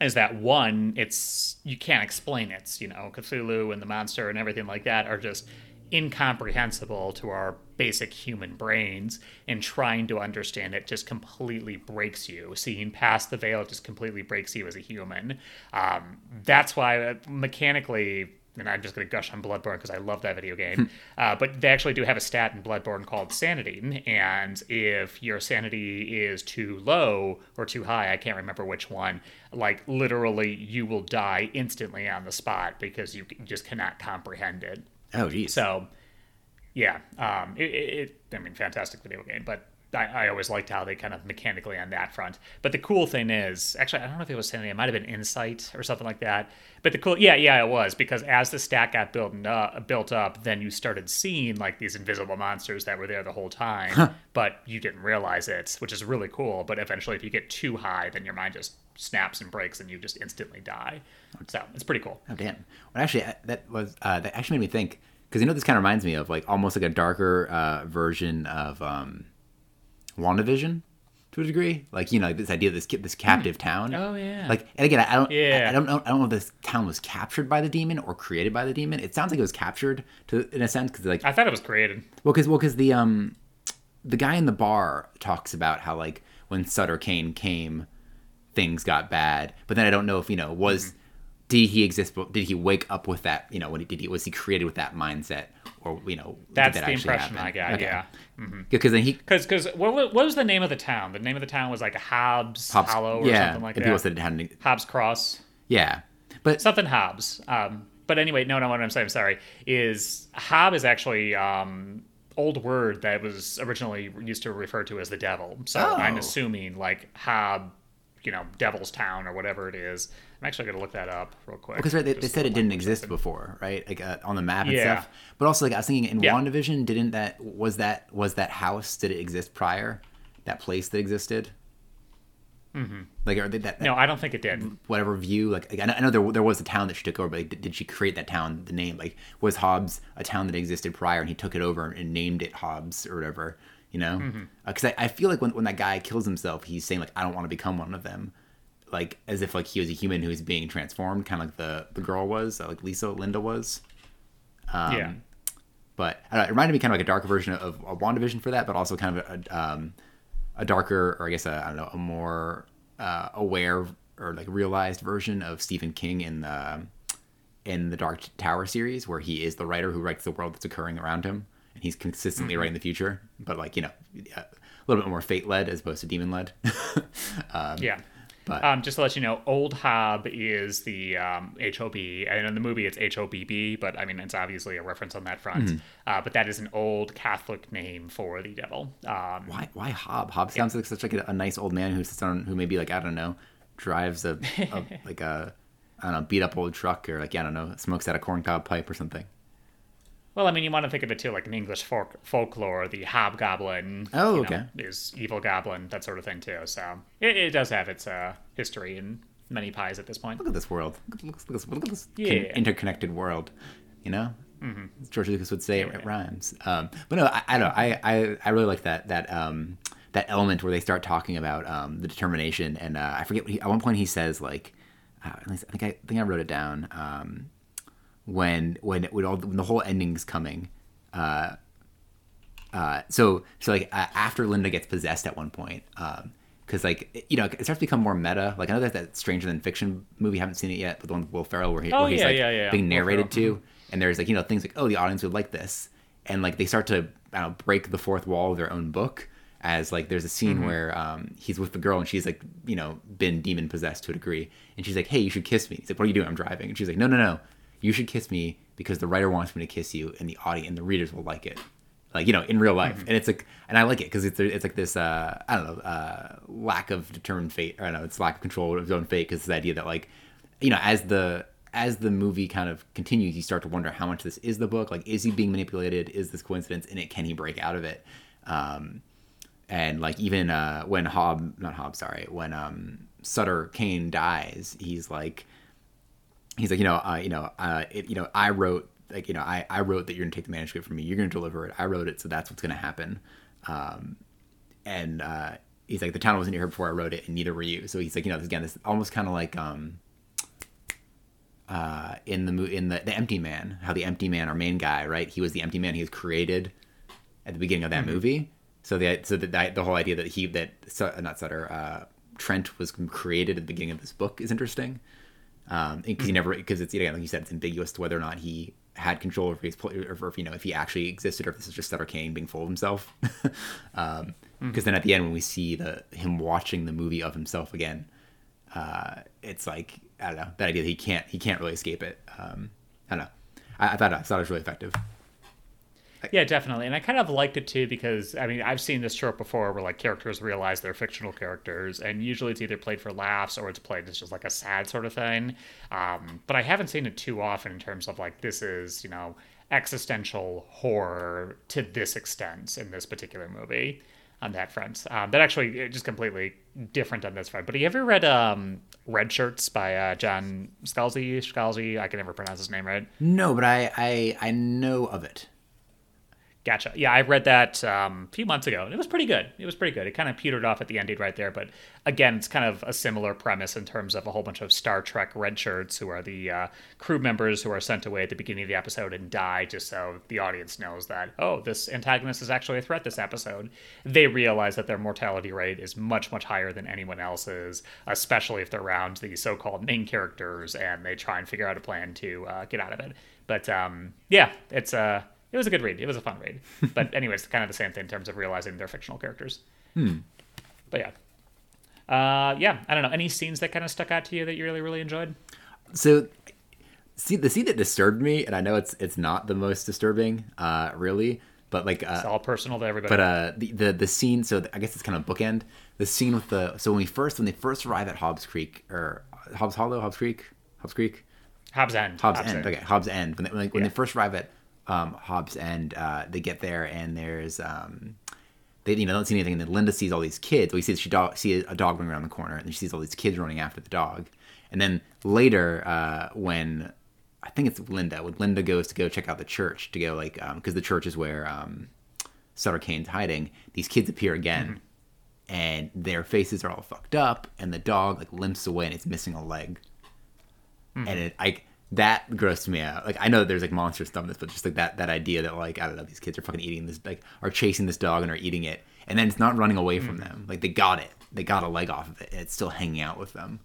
Is that one, it's you can't explain it. You know, Cthulhu and the monster and everything like that are just incomprehensible to our basic human brains, and trying to understand it just completely breaks you. Seeing past the veil just completely breaks you as a human. Um, that's why uh, mechanically and I'm just going to gush on Bloodborne because I love that video game. uh, but they actually do have a stat in Bloodborne called sanity, and if your sanity is too low or too high, I can't remember which one. Like literally, you will die instantly on the spot because you just cannot comprehend it. Oh, geez. So, yeah, um, it, it, I mean, fantastic video game, but I, I, always liked how they kind of mechanically on that front. But the cool thing is, actually, I don't know if it was sanity, it might have been insight or something like that. But the cool, yeah, yeah, it was because as the stack got built up, built up, then you started seeing like these invisible monsters that were there the whole time, huh. but you didn't realize it, which is really cool. But eventually, if you get too high, then your mind just snaps and breaks, and you just instantly die. So it's pretty cool. Oh damn! Well, actually, that was uh, that actually made me think because you know this kind of reminds me of like almost like a darker uh, version of. Um, WandaVision to a degree. Like you know this idea of this this captive town. Oh yeah. Like and again, I don't. Yeah. I, I, don't know. I don't know if this town was captured by the demon or created by the demon. It sounds like it was captured to in a sense because like I thought it was created. Well, because well because the um the guy in the bar talks about how like when Sutter Cane came, things got bad. But then I don't know if you know was. Mm-hmm. Did he exist? Did he wake up with that? You know, when he did he was he created with that mindset, or you know that's that the impression happen? I got. Okay. Yeah, mm-hmm. because then he because because what, what was the name of the town? The name of the town was like Hobbs, Hobbs Hollow or yeah, something like that. Said it had Hobbs Cross. Yeah, but something Hobbs. Um, but anyway, no, no. What I'm saying, I'm sorry, is Hob is actually um old word that was originally used to refer to as the devil. So oh. I'm assuming like Hob, you know, Devil's Town or whatever it is I'm actually going to look that up real quick. Because right, they, they said it didn't exist something. before, right? Like uh, on the map and yeah. stuff. But also, like I was thinking in yeah. WandaVision, didn't that was that was that house? Did it exist prior? That place that existed. Mm-hmm. Like, are they that, that, No, I don't think it did. Whatever view, like, like I, know, I know there there was a town that she took over, but like, did she create that town? The name, like, was Hobbs a town that existed prior, and he took it over and named it Hobbs or whatever? You know, because mm-hmm. uh, I, I feel like when when that guy kills himself, he's saying like, I don't want to become one of them like as if like he was a human who was being transformed, kind of like the the girl was, uh, like Lisa Linda was. Um, yeah. But know, it reminded me kind of like a darker version of a WandaVision for that, but also kind of a, um, a darker, or I guess I don't know, a more uh, aware or like realized version of Stephen King in the in the Dark Tower series, where he is the writer who writes the world that's occurring around him, and he's consistently mm-hmm. writing the future, but like you know, a little bit more fate led as opposed to demon led. um, yeah. But um, just to let you know, Old Hob is the um, HOB, and in the movie it's HOBB, but I mean it's obviously a reference on that front. Mm-hmm. Uh, but that is an old Catholic name for the devil. Um, why? Why Hob? Hob sounds yeah. like such like a, a, nice old man who sits on, who maybe like I don't know, drives a, a like a I don't know beat up old truck or like yeah, I don't know smokes out a corncob pipe or something. Well, I mean, you want to think of it too, like in English folk- folklore, the hobgoblin. Oh, okay. Know, is evil goblin, that sort of thing too. So it, it does have its uh, history in many pies at this point. Look at this world. Look, look, look, look at this yeah. interconnected world. You know, mm-hmm. George Lucas would say yeah, it, it rhymes. Um, but no, I, I don't know. I, I, I really like that that um, that element where they start talking about um, the determination, and uh, I forget he, at one point he says like, uh, I think I, I think I wrote it down. When when when all when the whole ending's coming. Uh, uh, so so like uh, after Linda gets possessed at one point, because um, like you know it starts to become more meta. Like I know that that Stranger Than Fiction movie, I haven't seen it yet, but the one with Will Ferrell where, he, oh, where he's yeah, like yeah, yeah. being narrated to, and there's like you know things like oh the audience would like this, and like they start to I don't know, break the fourth wall of their own book. As like there's a scene mm-hmm. where um, he's with the girl and she's like you know been demon possessed to a degree, and she's like hey you should kiss me. He's like what are you doing? I'm driving, and she's like no no no you should kiss me because the writer wants me to kiss you and the audience and the readers will like it. Like you know in real life. Mm-hmm. and it's like and i like it because it's it's like this uh i don't know uh lack of determined fate. I don't know it's lack of control of his own fate because the idea that like you know as the as the movie kind of continues you start to wonder how much this is the book. Like is he being manipulated? Is this coincidence? And it can he break out of it? Um and like even uh when hob not hob sorry when um sutter cane dies he's like he's like, you know, uh, you know, uh, it, you know, I wrote like, you know, I, I wrote that you're gonna take the manuscript from me. You're gonna deliver it. I wrote it, so that's what's gonna happen. Um, and uh, he's like the town wasn't here before I wrote it, and neither were you. So he's like, you know, this, again, this almost kind of like um, uh, in the in the the Empty Man, how the Empty Man, our main guy, right? He was the Empty Man. He was created at the beginning of that movie. So the so the the whole idea that he that Su- not Sutter uh, Trent was created at the beginning of this book is interesting because he never because it's again like you said it's ambiguous to whether or not he had control over his or if you know if he actually existed or if this is just Sutter Cane being full of himself. Because um, then at the end when we see the him watching the movie of himself again, uh, it's like I don't know that idea that he can't he can't really escape it. Um, I don't know. I, I thought I thought it was really effective. Yeah, definitely. And I kind of liked it too because I mean I've seen this trope before where like characters realize they're fictional characters and usually it's either played for laughs or it's played as just like a sad sort of thing. Um, but I haven't seen it too often in terms of like this is, you know, existential horror to this extent in this particular movie on that front. Um, but actually it just completely different on this front. But have you ever read um, Red Shirts by uh, John Scalzi? Scalzi, I can never pronounce his name right. No, but I I, I know of it. Gotcha. Yeah, I read that um, a few months ago, and it was pretty good. It was pretty good. It kind of petered off at the ending right there, but again, it's kind of a similar premise in terms of a whole bunch of Star Trek red shirts who are the uh, crew members who are sent away at the beginning of the episode and die, just so the audience knows that oh, this antagonist is actually a threat this episode. They realize that their mortality rate is much much higher than anyone else's, especially if they're around the so-called main characters, and they try and figure out a plan to uh, get out of it. But um, yeah, it's a uh, it was a good read. It was a fun read. But anyway, it's kind of the same thing in terms of realizing they're fictional characters. Hmm. But yeah. Uh, yeah, I don't know. Any scenes that kind of stuck out to you that you really, really enjoyed? So, see the scene that disturbed me, and I know it's it's not the most disturbing, uh, really, but like uh, It's all personal to everybody. but uh, the, the the scene. So I guess it's kind of bookend. The scene with the so when we first when they first arrive at Hobbs Creek or Hobbs Hollow, Hobbs Creek, Hobbs Creek, Hobbs End. Hobbs, End. Okay, Hobbs End. When they, when, they, when Yeah. they first arrive at um, Hobbs End, uh, they get there and there's um, they you know don't see anything, and then Linda sees all these kids. We see she dog see a dog running around the corner, and she sees all these kids running after the dog. And then later, uh, when I think it's Linda, when Linda goes to go check out the church to go like because the church is where um, Sutter Cane's hiding, these kids appear again. And their faces are all fucked up, and the dog like limps away, and it's missing a leg and it I that grossed me out. Like I know that there's like monster stuff in this, but just like that that idea that like I don't know these kids are fucking eating this like are chasing this dog and are eating it, and then it's not running away from them. Like they got it, they got a leg off of it, and it's still hanging out with them.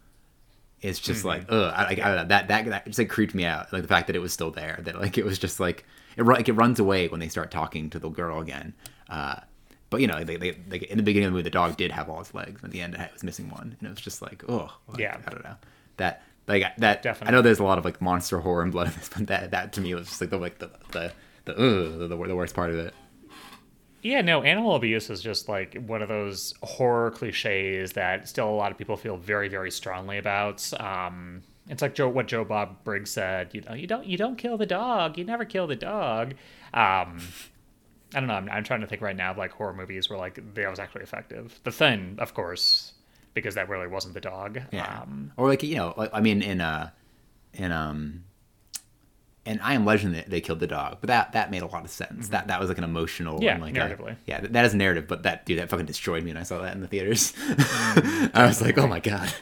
It's just like ugh, I, I, don't know that that that just like creeped me out. Like the fact that it was still there, that like it was just like it like it runs away when they start talking to the girl again. Uh, but you know, they, they, they in the beginning of the movie, the dog did have all its legs. And at the end, it was missing one, and it was just like, oh, Yeah. I don't know that like that. I know there's a lot of like monster horror and blood in this, but that that to me was just like the like the the the ugh, the, the worst part of it. Yeah, no, animal abuse is just like one of those horror cliches that still a lot of people feel very, very strongly about. Um, it's like Joe, what Joe Bob Briggs said. You know, you don't, you don't kill the dog. You never kill the dog. Um, I don't know. I'm, I'm trying to think right now of like horror movies where like that was actually effective. The Thing, of course, because that really wasn't the dog. Yeah. Um, or like you know, like, I mean, in uh, in um, in I Am Legend, they, they killed the dog, but that that made a lot of sense. That that was like an emotional, Mm-hmm. Yeah, and, like a- narratively. yeah, that, that is narrative. But that dude, that fucking destroyed me when I saw that in the theaters. Mm-hmm. I was like, oh my god.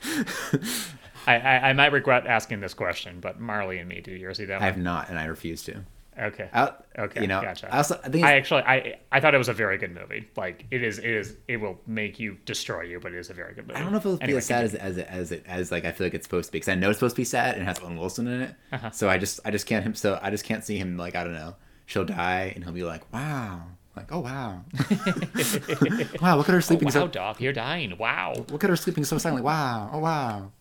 I, I, I might regret asking this question, but Marley and Me, do you ever see that I have not, and I refuse to. Okay. I, Okay, you know, gotcha. I also I think I actually I I thought it was a very good movie. Like it is it is it will make you destroy you, but it is a very good movie. I don't know if it'll be Anyway, as sad as as as it as like I feel like it's supposed to be because I know it's supposed to be sad and it has Owen Wilson in it. Uh-huh. So I just I just can't him so I just can't see him like I don't know she'll die and he'll be like wow like oh wow wow look at her sleeping wow, so dog, you're dying. Wow. look at her sleeping so silently wow oh wow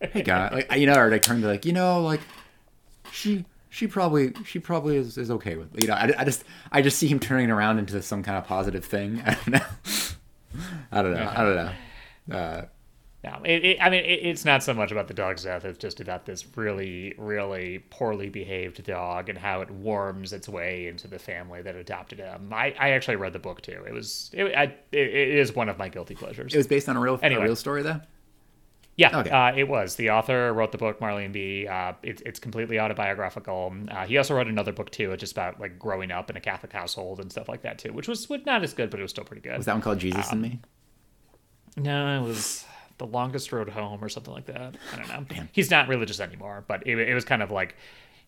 hey guy like you know or like turn to like you know like she she probably she probably is, is okay with you know I, I just I just see him turning around into some kind of positive thing I don't know I don't know I don't know uh, No, it, it, I mean, it, it's not so much about the dog's death. It's just about this really, really poorly behaved dog and how it worms its way into the family that adopted him. I, I actually read the book too. It was, it, I, it, it is one of my guilty pleasures. it was based on a real Anyway. a real story though Yeah, Okay. uh, it was. The author wrote the book, Marley and Me. Uh, it's it's completely autobiographical. Uh, he also wrote another book too, just about like growing up in a Catholic household and stuff like that too, which was not as good, but it was still pretty good. Was that one called Jesus and Me? No, it was the longest road home or something like that. I don't know. He's not religious anymore, but it, it was kind of like,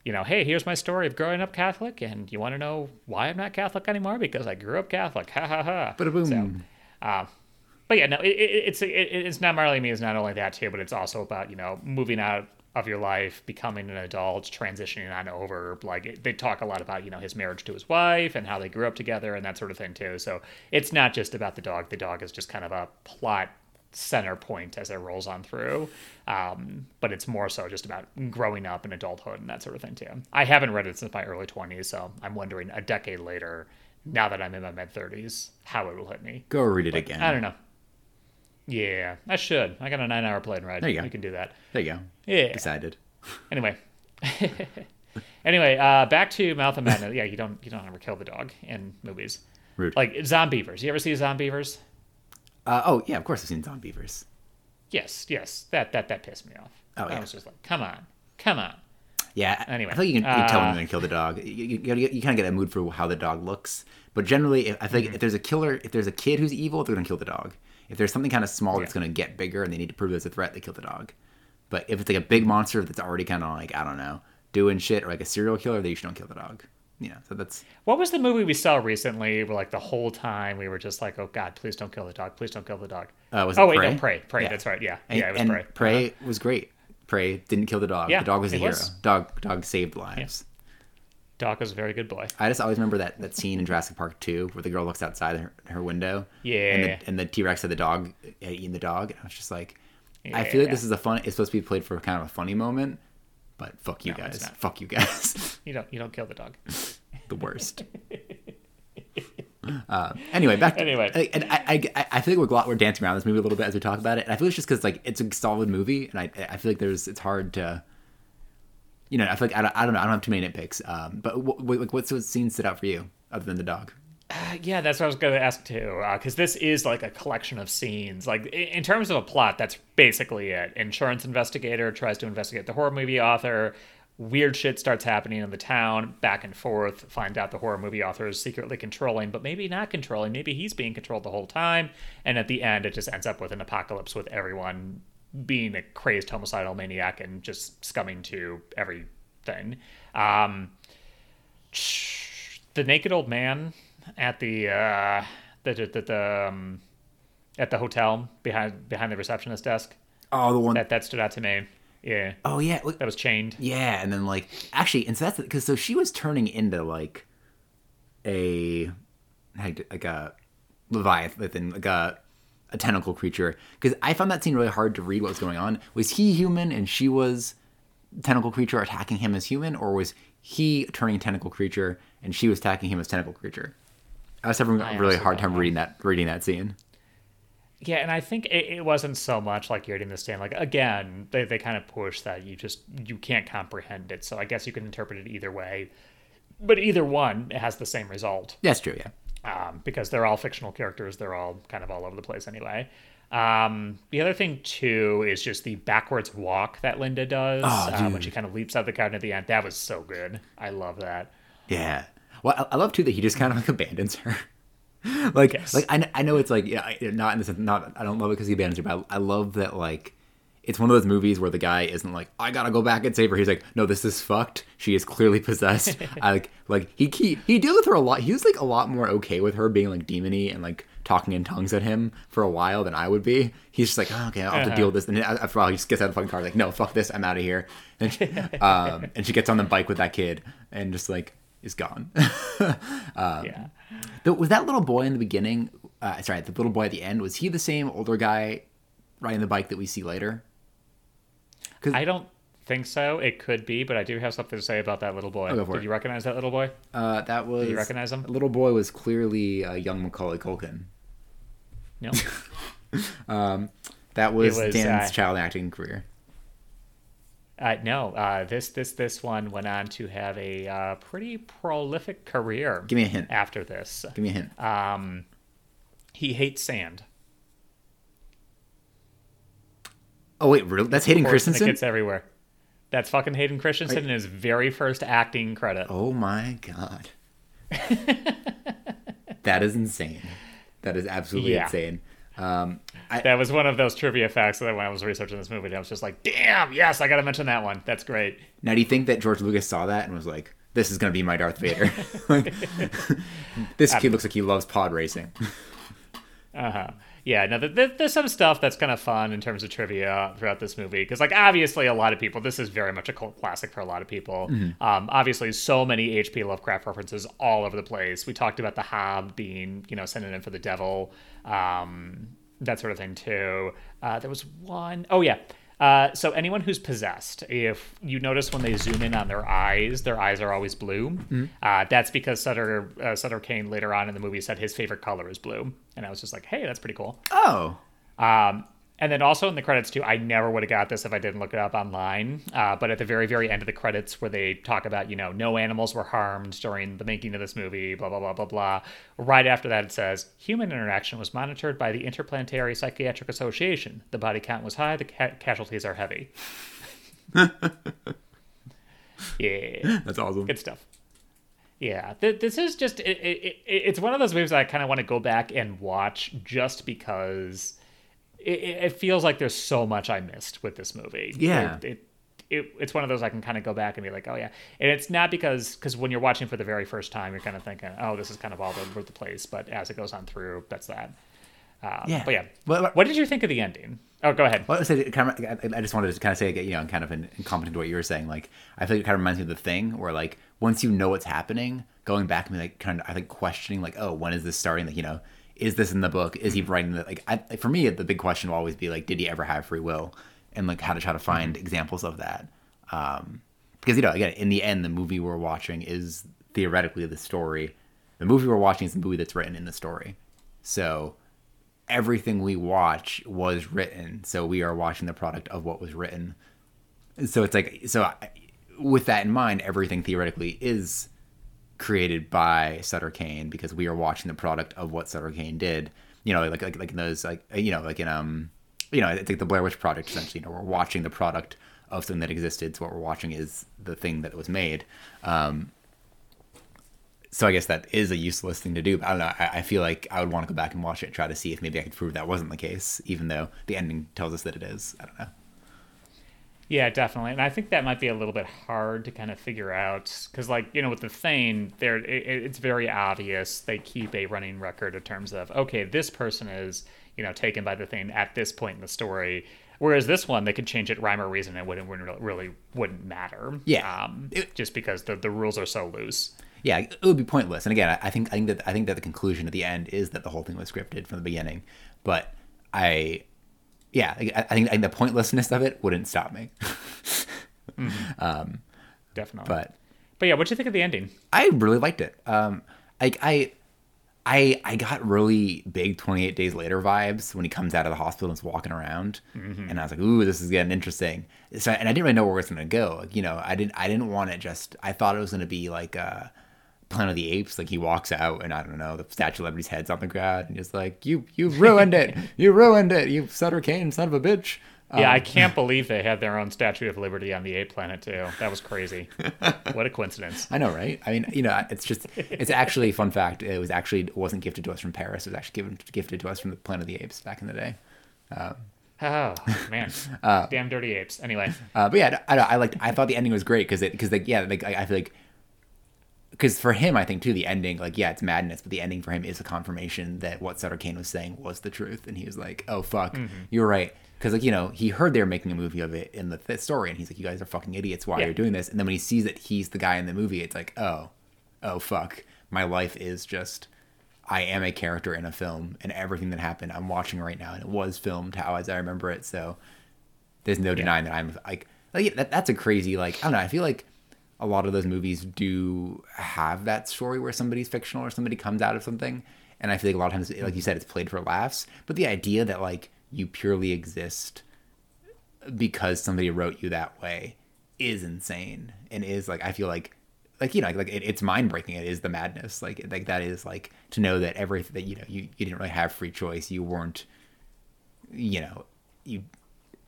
you know, hey, here's my story of growing up Catholic, and you want to know why I'm not Catholic anymore? Because I grew up Catholic. Ha ha ha. Ba-da-boom. So, uh, but yeah, no, it, it, it's it, it's not Marley Me is not only that too, but it's also about you know moving out of your life, becoming an adult, transitioning on over. Like it, they talk a lot about you know his marriage to his wife and how they grew up together and that sort of thing too. So it's not just about the dog. The dog is just kind of a plot center point as it rolls on through. Um, but it's more so just about growing up and adulthood and that sort of thing too. I haven't read it since my early 20s, so I'm wondering a decade later, now that I'm in my mid 30s, how it will hit me. Go read it again. I don't know. Yeah, I should. I got a nine hour plane ride. There you go. We can do that. There you go. Yeah. Decided. Anyway. anyway, uh, back to Mouth of Madness. Yeah, you don't you don't ever kill the dog in movies. Rude. Like Zombeavers. You ever see Zombeavers? Uh, oh yeah, of course I've seen Zombeavers. Yes, yes. That that that pissed me off. Oh, yeah. I was just like, come on, come on. Yeah. Anyway, I feel like you can, you can tell when uh, you're gonna kill the dog. You, you, you, you kind of get a mood for how the dog looks. But generally, I think Mm-hmm. if there's a killer, if there's a kid who's evil, they're gonna kill the dog. If there's something kind of small that's Yeah. gonna get bigger and they need to prove there's a threat, they kill the dog. But if it's like a big monster that's already kind of like I don't know doing shit or like a serial killer, they usually don't kill the dog. Yeah. So that's What was the movie we saw recently where like the whole time we were just like, oh god, please don't kill the dog, please don't kill the dog. Uh, was oh it wait, Prey? no, Prey, Prey. Yeah. That's right. Yeah, and, yeah, it was and Prey. Prey Uh-huh. was great. Prey didn't kill the dog. Yeah, the dog was a hero. was. Dog dog saved lives. Dog was a very good boy. I just always remember that, that scene in Jurassic Park 2 where the girl looks outside her, her window. And Yeah. the, and the T Rex had the dog uh, eating the dog. And I was just like, I feel like this is a fun. It's supposed to be played for kind of a funny moment, but fuck you No, guys. Fuck you guys. You don't you don't kill the dog. the worst. Uh, anyway, back to, Anyway. And I, I, I feel like we're, we're dancing around this movie a little bit as we talk about it. And I feel it's just because like it's a solid movie, and I, I feel like there's it's hard to, you know, I feel like I don't, I don't know, I don't have too many nitpicks. Um, but what, like, what's what scene stood out for you other than the dog? Uh, yeah, that's what I was going to ask too, because this is like a collection of scenes. Like in terms of a plot, that's basically it. Insurance investigator tries to investigate the horror movie author. Weird shit starts happening in the town, back and forth. Find out the horror movie author is secretly controlling, but maybe not controlling. Maybe he's being controlled the whole time. And at the end, it just ends up with an apocalypse with everyone being a crazed homicidal maniac and just scumming to everything. Um, the naked old man at the uh the the, the, the um, at the hotel behind behind the receptionist desk Oh, the one. that that stood out to me yeah oh yeah, that was chained yeah. And then like actually, and so that's because so she was turning into like a like a leviathan, like a a tentacle creature. Because I found that scene really hard to read what was going on. Was he human and she was tentacle creature attacking him as human, or was he turning tentacle creature and she was attacking him as tentacle creature? I was having a really hard time reading that reading that scene. yeah and i think it, it wasn't so much like you're in the stand like again they, they kind of push that you just you can't comprehend it so i guess you can interpret it either way but either one has the same result That's true, yeah. Um, because they're all fictional characters. They're all kind of all over the place anyway. Um, the other thing too is just the backwards walk that Linda does Oh, uh, when she kind of leaps out the garden at the end. That was so good. I love that. Yeah. Well, I, love too that he just kind of like abandons her. like, Yes. like I, I know it's like yeah, not in the sense not I don't love it because he abandons her, but I, I love that like it's one of those movies where the guy isn't like I gotta go back and save her. He's like, no, this is fucked. She is clearly possessed. I like like he he he deals with her a lot. He was like a lot more okay with her being like demony and like talking in tongues at him for a while than I would be. He's just like, oh, okay, I'll have to Uh-huh. deal with this. And then after a while, he just gets out of the fucking car, like, no, fuck this, I'm out of here. And she, um, and she gets on the bike with that kid and just like is gone. Um, yeah. But was that little boy in the beginning? Uh, sorry, the little boy at the end. Was he the same older guy riding the bike that we see later? I don't think so. It could be, but I do have something to say about that little boy. Go for Did it. you recognize that little boy? Uh, that was. Did you recognize him? Little boy was clearly uh, young Macaulay Culkin. No. That was, was, Dan's uh, child acting career. Uh, no, uh, this this this one went on to have a uh, pretty prolific career. Give me a hint. after this. Give me a hint. Um, he hates sand. Oh wait, really? That's Hayden Christensen. It gets everywhere. That's fucking Hayden Christensen in his very first acting credit. Oh my god. that is insane. That is absolutely Yeah. insane. Um, I, That was one of those trivia facts that when I was researching this movie, I was just like, damn, yes, I got to mention that one. That's great. now, do you think that George Lucas saw that and was like, "This is going to be my Darth Vader"? like, this kid looks like he loves pod racing. Uh huh. Yeah, no, th- th- there's some stuff that's kind of fun in terms of trivia throughout this movie because, like, obviously, a lot of people. This is very much a cult classic for a lot of people. Um, obviously, so many H.P. Lovecraft references all over the place. We talked about the Hob being, you know, synonym for the devil, um, that sort of thing too. Uh, there was one oh yeah. Uh, so anyone who's possessed, if you notice when they zoom in on their eyes, their eyes are always blue. Uh, that's because Sutter uh, Sutter Cane later on in the movie said his favorite color is blue, and I was just like, hey, that's pretty cool. Oh, Um, and then also in the credits too, I never would have got this if I didn't look it up online. Uh, but at the very, very end of the credits, where they talk about you know no animals were harmed during the making of this movie, blah blah blah blah blah. Right after that, it says human interaction was monitored by the Interplanetary Psychiatric Association. The body count was high. The ca- casualties are heavy. yeah. that's awesome. Good stuff. Yeah, th- this is just it, it, it, it's one of those movies I kind of want to go back and watch just because it, it feels like there's so much I missed with this movie. Yeah. It, it, it, it's one of those I can kind of go back and be like, oh yeah, and it's not because because when you're watching for the very first time, you're kind of thinking, oh, this is kind of all over the place, but as it goes on through, that's that. Um, Yeah. but yeah. Well, what did you think of the ending? Oh, go ahead. Well, I, said, kind of, I- just wanted to kind of say, you know, I'm kind of in, in complement to what you were saying. Like, I feel like it kind of reminds me of the thing where, like, once you know what's happening, going back and be like, kind of, I think questioning, like, oh, when is this starting? Like, you know, is this in the book? Is he writing the like? I, for me, the big question will always be like, did he ever have free will? And like, how to try to find examples of that. Um, because you know, again, in the end, the movie we're watching is theoretically the story. The movie we're watching is the movie that's written in the story. So everything we watch was written so we are watching the product of what was written so it's like so I, with that in mind everything theoretically is created by Sutter Cane because we are watching the product of what Sutter Cane did you know like like like in those like you know like in um you know it's like the Blair Witch Project essentially you know we're watching the product of something that existed so what we're watching is the thing that was made um so I guess that is a useless thing to do. But I don't know. I, I feel like I would want to go back and watch it try to see if maybe I could prove that wasn't the case, even though the ending tells us that it is. I don't know. Yeah, definitely, and I think that might be a little bit hard to kind of figure out because, like, you know, with the Thane, there it, it's very obvious they keep a running record in terms of okay, this person is you know taken by the Thane at this point in the story, whereas this one they could change it rhyme or reason, and it wouldn't, wouldn't really wouldn't matter. Yeah. um, It- just because the the rules are so loose. Yeah, it would be pointless. And again, I, I think I think that I think that the conclusion at the end is that the whole thing was scripted from the beginning. But I, yeah, I, I think I think the pointlessness of it wouldn't stop me. Definitely, but but yeah, what do you think of the ending? I really liked it. Um, I, I, I, I got really big 28 Days Later vibes when he comes out of the hospital and is walking around, and I was like, "Ooh, this is getting interesting." So, and I didn't really know where it was going to go. Like, you know, I didn't, I didn't want it just. I thought it was going to be like uh, Planet of the Apes. Like he walks out, and I don't know, the Statue of Liberty's head's on the ground, and he's like, "You, you ruined it! You ruined it! You Sutter Cane, son of a bitch!" Yeah, Um, I can't believe they had their own Statue of Liberty on the ape planet too. That was crazy. what a coincidence. I know, right? I mean, you know, it's just, it's actually fun fact. It was actually, it wasn't gifted to us from Paris. It was actually given, gifted to us from the Planet of the Apes back in the day. Oh man, damn dirty apes. Anyway, Uh, but yeah, I, I, I liked, I thought the ending was great because it, because like, yeah, like I, I feel like, because for him, I think too, the ending, like, yeah, it's madness, but the ending for him is a confirmation that what Sutter Cane was saying was the truth. And he was like, oh, fuck, mm-hmm. you're right. Because, like, you know, he heard they were making a movie of it in the th- story, and he's like, you guys are fucking idiots. Why Yeah. are you doing this? And then when he sees that he's the guy in the movie, it's like, oh, oh, fuck. My life is just, I am a character in a film, and everything that happened, I'm watching right now, and it was filmed how as I remember it. So there's no denying that I'm like, like that, that's a crazy, like, I don't know. I feel like a lot of those movies do have that story where somebody's fictional or somebody comes out of something. And I feel like a lot of times, like you said, it's played for laughs. But the idea that like you purely exist because somebody wrote you that way is insane and is like I feel like like you know like it, it's mind breaking. It is the madness. Like like that is like to know that everything that you know you, you didn't really have free choice. You weren't you know you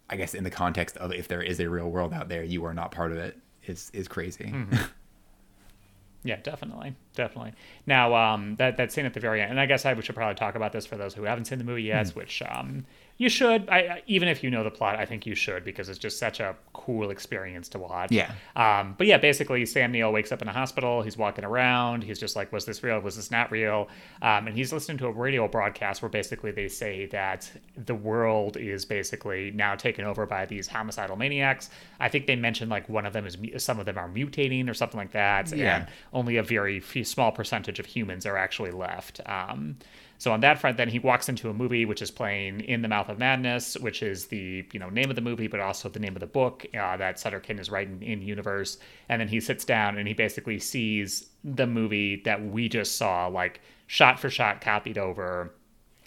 I guess in the context of if there is a real world out there, you are not part of it. Is is crazy. Mm-hmm. yeah, definitely. Definitely. Now, um, that that scene at the very end, and I guess I should probably talk about this for those who haven't seen the movie yet, Hmm. which um, you should. I- even if you know the plot, I think you should because it's just such a cool experience to watch. Yeah. Um, but yeah, basically, Sam Neill wakes up in a hospital. He's walking around. He's just like, "Was this real? Was this not real?" Um, and he's listening to a radio broadcast where basically they say that the world is basically now taken over by these homicidal maniacs. I think they mentioned like one of them is some of them are mutating or something like that. Yeah. And only a very few, small percentage of humans are actually left. Um, so on that front, then he walks into a movie which is playing "In the Mouth of Madness," which is the you know name of the movie, but also the name of the book uh, that Sutter Cane is writing in universe. And then he sits down and he basically sees the movie that we just saw, like shot for shot, copied over.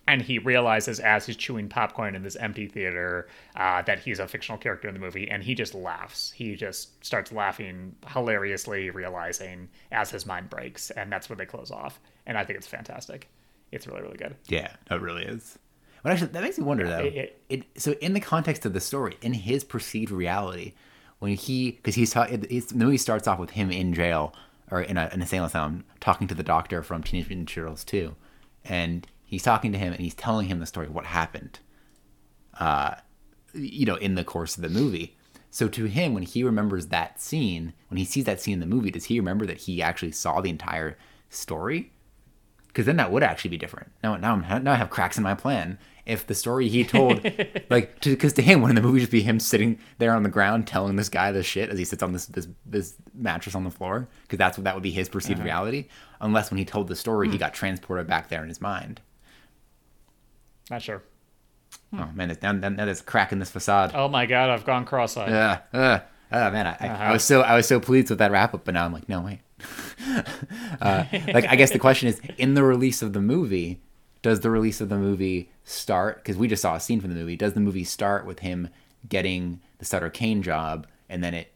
And he realizes as he's chewing popcorn in this empty theater uh, that he's a fictional character in the movie, and he just laughs. He just starts laughing hilariously, realizing as his mind breaks, and that's where they close off. And I think it's fantastic. It's really, really good. Yeah, it really is. But actually, that makes me wonder though. it- It, so in the context of the story, in his perceived reality, when he because he's, ta- it- the movie starts off with him in jail or in a, an insane asylum talking to the doctor from Teenage Mutant Ninja Turtles 2, and he's talking to him and he's telling him the story of what happened. Uh, you know, in the course of the movie. So to him, when he remembers that scene, when he sees that scene in the movie, does he remember that he actually saw the entire story? because then that would actually be different. Now, now, I'm, now I have cracks in my plan. If the story he told, like, because to, him, wouldn't the movie just be him sitting there on the ground telling this guy this shit as he sits on this this, this mattress on the floor? Because that's what that would be his perceived reality. Unless when he told the story, he got transported back there in his mind. Not sure. Oh man, now, now now there's a crack in this facade. Oh my god, I've gone cross-eyed. Yeah. uh, oh man, I, I, Uh-huh. I was so I was so pleased with that wrap up, but now I'm like, no wait. uh, like I guess the question is, in the release of the movie, does the release of the movie start? Because we just saw a scene from the movie. Does the movie start with him getting the Sutter Cane job, and then it,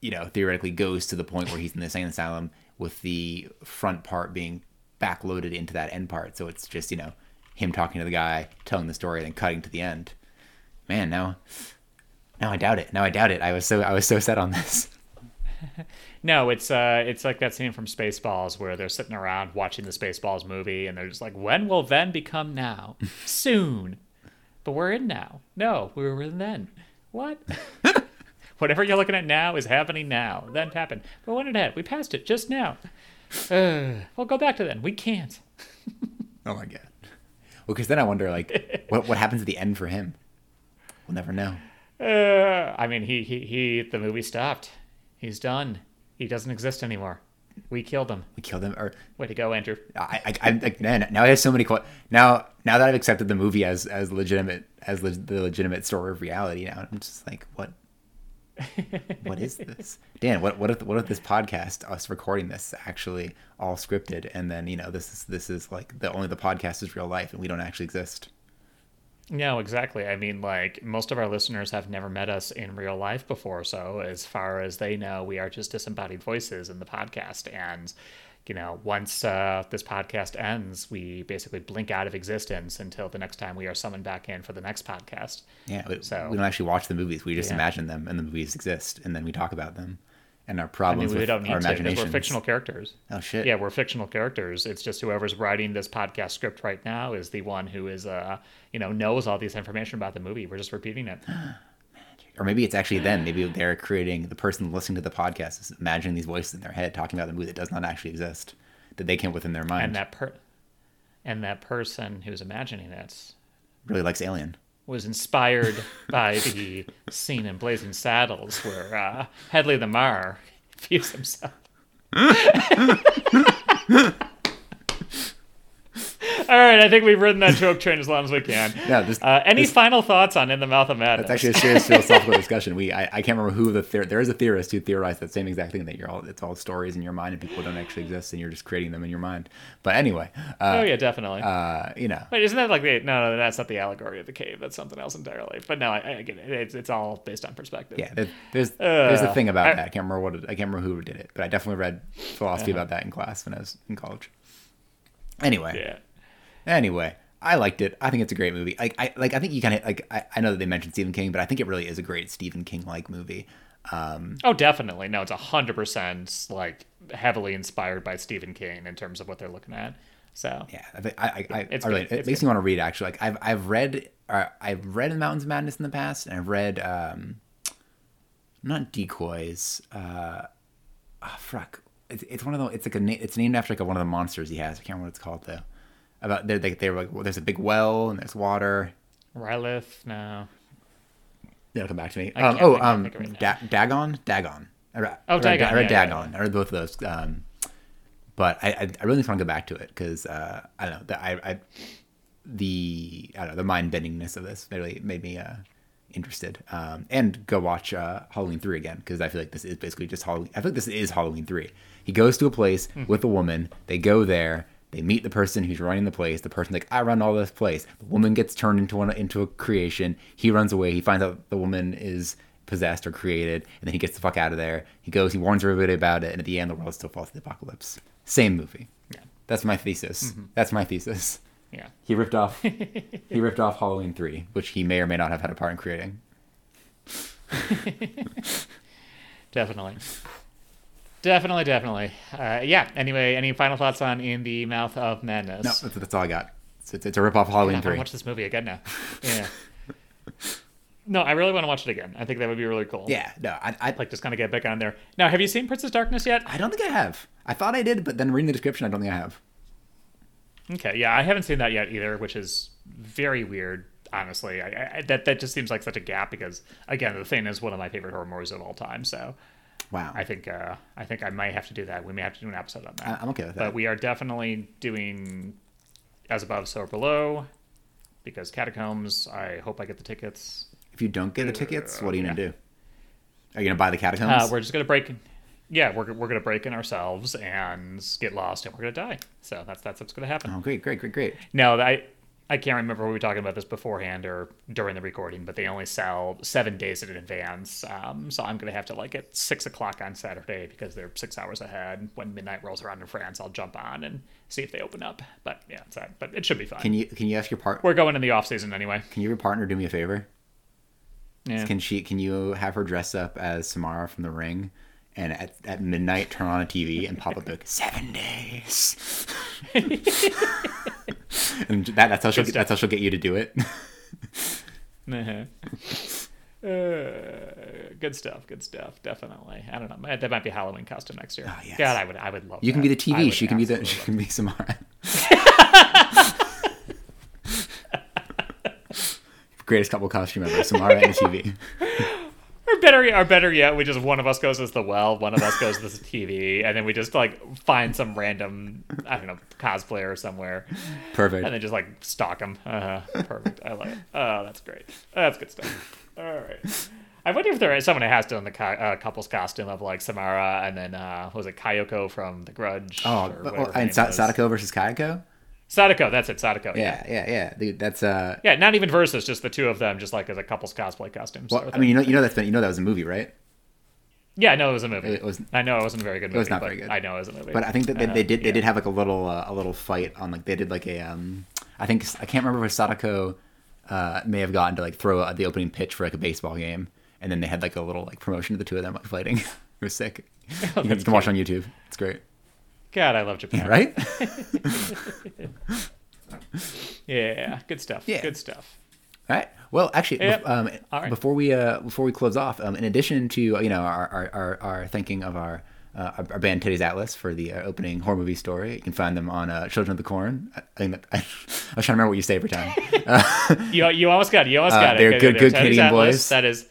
you know, theoretically goes to the point where he's in the insane asylum with the front part being backloaded into that end part, so it's just you know him talking to the guy, telling the story, and then cutting to the end. Man, now now I doubt it. Now I doubt it. I was so I was so set on this. No, it's uh, it's like that scene from Spaceballs where they're sitting around watching the Spaceballs movie, and they're just like, "When will then become now? Soon." But we're in now. No, we were in then. What? Whatever you're looking at now is happening now. Then happened. But when it had, we passed it just now. Uh, we'll go back to then. We can't. Oh my god. Well, because then I wonder like what what happens at the end for him. We'll never know. Uh, I mean, he, he he the movie stopped. He's done. He doesn't exist anymore. We killed him. We killed him, or Way to go, Andrew. I, I, I like, man, now I have so many. que- Now, now that I've accepted the movie as as legitimate as le- the legitimate story of reality, now I'm just like, what? What is this, Dan? What what if what if this podcast, us recording this, actually all scripted, and then you know this is this is like the only the podcast is real life, and we don't actually exist. No, exactly. I mean, like most of our listeners have never met us in real life before, so as far as they know, we are just disembodied voices in the podcast. And you know, once uh, this podcast ends, we basically blink out of existence until the next time we are summoned back in for the next podcast. Yeah, we, So- we don't actually watch the movies. We just Yeah. imagine them, and the movies exist, and then we talk about them, and our I problems mean, we don't need our to we're fictional characters. Oh shit! Yeah, we're fictional characters. It's just whoever's writing this podcast script right now is the one who is, uh, you know, knows all this information about the movie. We're just repeating it. Or maybe it's actually them. Maybe they're creating the person listening to the podcast is imagining these voices in their head talking about the movie that does not actually exist, that they came up with in their mind. and that per and that person who's imagining it really likes Alien. was inspired by the scene in Blazing Saddles where uh, Hedley Lamarr views himself. All right, I think we've ridden that joke train as long as we can. No, this- uh, any this- final thoughts on In the Mouth of Madness? That's actually a serious philosophical discussion. We I, I can't remember who the theor- there is a theorist who theorized that same exact thing that you're all it's all stories in your mind and people don't actually exist and you're just creating them in your mind. But anyway, uh, oh yeah, definitely. uh, you know, Wait, isn't that like the no, no? That's not the allegory of the cave. That's something else entirely. But no, I, I get it. It's, it's all based on perspective. yeah, there, there's there's a Uh, thing about I- that. I can't remember what it, I can't remember who did it, but I definitely read philosophy about that in class when I was in college. Anyway, Yeah. Anyway, I liked it. I think it's a great movie. Like I like I think you kind of like I, I know that they mentioned Stephen King, but I think it really is a great Stephen King like movie. Um, Oh, definitely. No, it's a hundred percent like heavily inspired by Stephen King in terms of what they're looking at. So Yeah, I, I, I, I, It's I really, it makes me want to read. Actually, like I've I've read uh, I've read *The Mountains of Madness in the past, and I've read um, not decoys. Uh, oh, fuck, it's, it's one of the. It's like a. na- It's named after like a, one of the monsters he has. I can't remember what it's called though. About they're like they're like well, there's a big well and there's water. Rylith, no. That'll come back to me. Um, oh, um, it da- Dagon, Dagon. I read, Oh, I read, Dagon, I read yeah, yeah, Dagon. I read both of those. Um, but I, I, I really just want to go back to it because uh, I don't know. The, I, I, the I don't know the mind bendingness of this really made me uh, interested. Um, and go watch uh, Halloween three again because I feel like this is basically just Halloween. I feel like this is Halloween three. He goes to a place Hmm. with a woman. They go there. They meet the person who's running the place. The person's like, I run all this place. The woman gets turned into one into a creation. He runs away. He finds out the woman is possessed or created, and then he gets the fuck out of there. He goes. He warns everybody about it, and at the end, the world still falls to the apocalypse. Same movie. Yeah. That's my thesis. Mm-hmm. That's my thesis. Yeah. He ripped off. he ripped off Halloween three, which he may or may not have had a part in creating. Definitely. Definitely, definitely. Uh, yeah. Anyway, any final thoughts on In the Mouth of Madness? No, that's, that's all I got. It's, it's, it's a rip off I Halloween want to three. watch this movie again now. Yeah. no, I really want to watch it again. I think that would be really cool. Yeah, no, I, I, Like just kind of get back on there. Now, have you seen Prince of Darkness yet? I don't think I have. I thought I did, but then reading the description, I don't think I have. Okay, yeah, I haven't seen that yet either, which is very weird. Honestly, I, I, that that just seems like such a gap because again, the thing is one of my favorite horror movies of all time. So Wow. I think uh, I think I might have to do that. We may have to do an episode on that. I- I'm okay with that. But we are definitely doing as above, so below, because catacombs. I hope I get the tickets. if you don't get the tickets, what are you gonna yeah. do? Are you gonna buy the catacombs? Uh, we're just gonna break. Yeah, we're we're gonna break in ourselves and get lost, and we're gonna die. So that's that's what's gonna happen. oh, great, great, great, great. No, I I can't remember if we were talking about this beforehand or during the recording, but they only sell seven days in advance. Um, so I'm gonna have to like at six o'clock on Saturday because they're six hours ahead. When midnight rolls around in France, I'll jump on and see if they open up. But yeah, it's that. But it should be fine. Can you can you ask your partner? We're going in the off season anyway. Can you your partner do me a favor? Yeah. Can she? Can you have her dress up as Samara from The Ring, and at, at midnight turn on a TV and pop up like seven days, and that, that's how she'll that's how she'll get you to do it. Uh-huh. Uh, good stuff. Good stuff. Definitely. I don't know. That might be a Halloween costume next year. Oh, yes. God, I would. I would love. You can that. be the TV. She can be the she can be Samara. Greatest couple costume ever, Samara and the TV. Or better, or better yet, we just one of us goes as the well, one of us goes as the TV, and then we just like find some random, I don't know, cosplayer somewhere, Perfect. and then just like stalk them. Uh, perfect. I like it. Oh, that's great. That's good stuff. All right. I wonder if there is someone who has done the co- uh, couple's costume of like Samara and then uh, what was it Kayako from The Grudge? Oh, or but- whatever her and Sa- Sadako versus Kayako. Sadako, that's it. Sadako. Yeah. Yeah, yeah, yeah. Dude, that's uh. Yeah, not even versus, just the two of them, just like as a couple's cosplay costume. Well, I mean, you know, you know that's been, you know that was a movie, right? Yeah, I know it was a movie. It was- I know it wasn't a very good movie. was not very good. I know it was a movie. But I think that they, they did they yeah. did have like a little uh, a little fight on like they did like a um I think I can't remember if Sadako uh may have gotten to like throw uh, the opening pitch for like a baseball game and then they had like a little like promotion of the two of them like fighting. it was sick. you can, you can watch on YouTube. It's great. God, I love Japan. Right? Yeah, good stuff. Yeah. Good stuff. All right. Well, actually, Yep. um, right. before we uh, before we close off, um, in addition to you know our our, our, our thinking of our, uh, our our band Teddy's Atlas for the uh, opening horror movie story, you can find them on uh, Children of the Corn. I, I think that, I, was trying to remember what you say every time. You you almost got it. You almost Uh, got it. they're good- good Teddy's Canadian Atlas. boys. That is,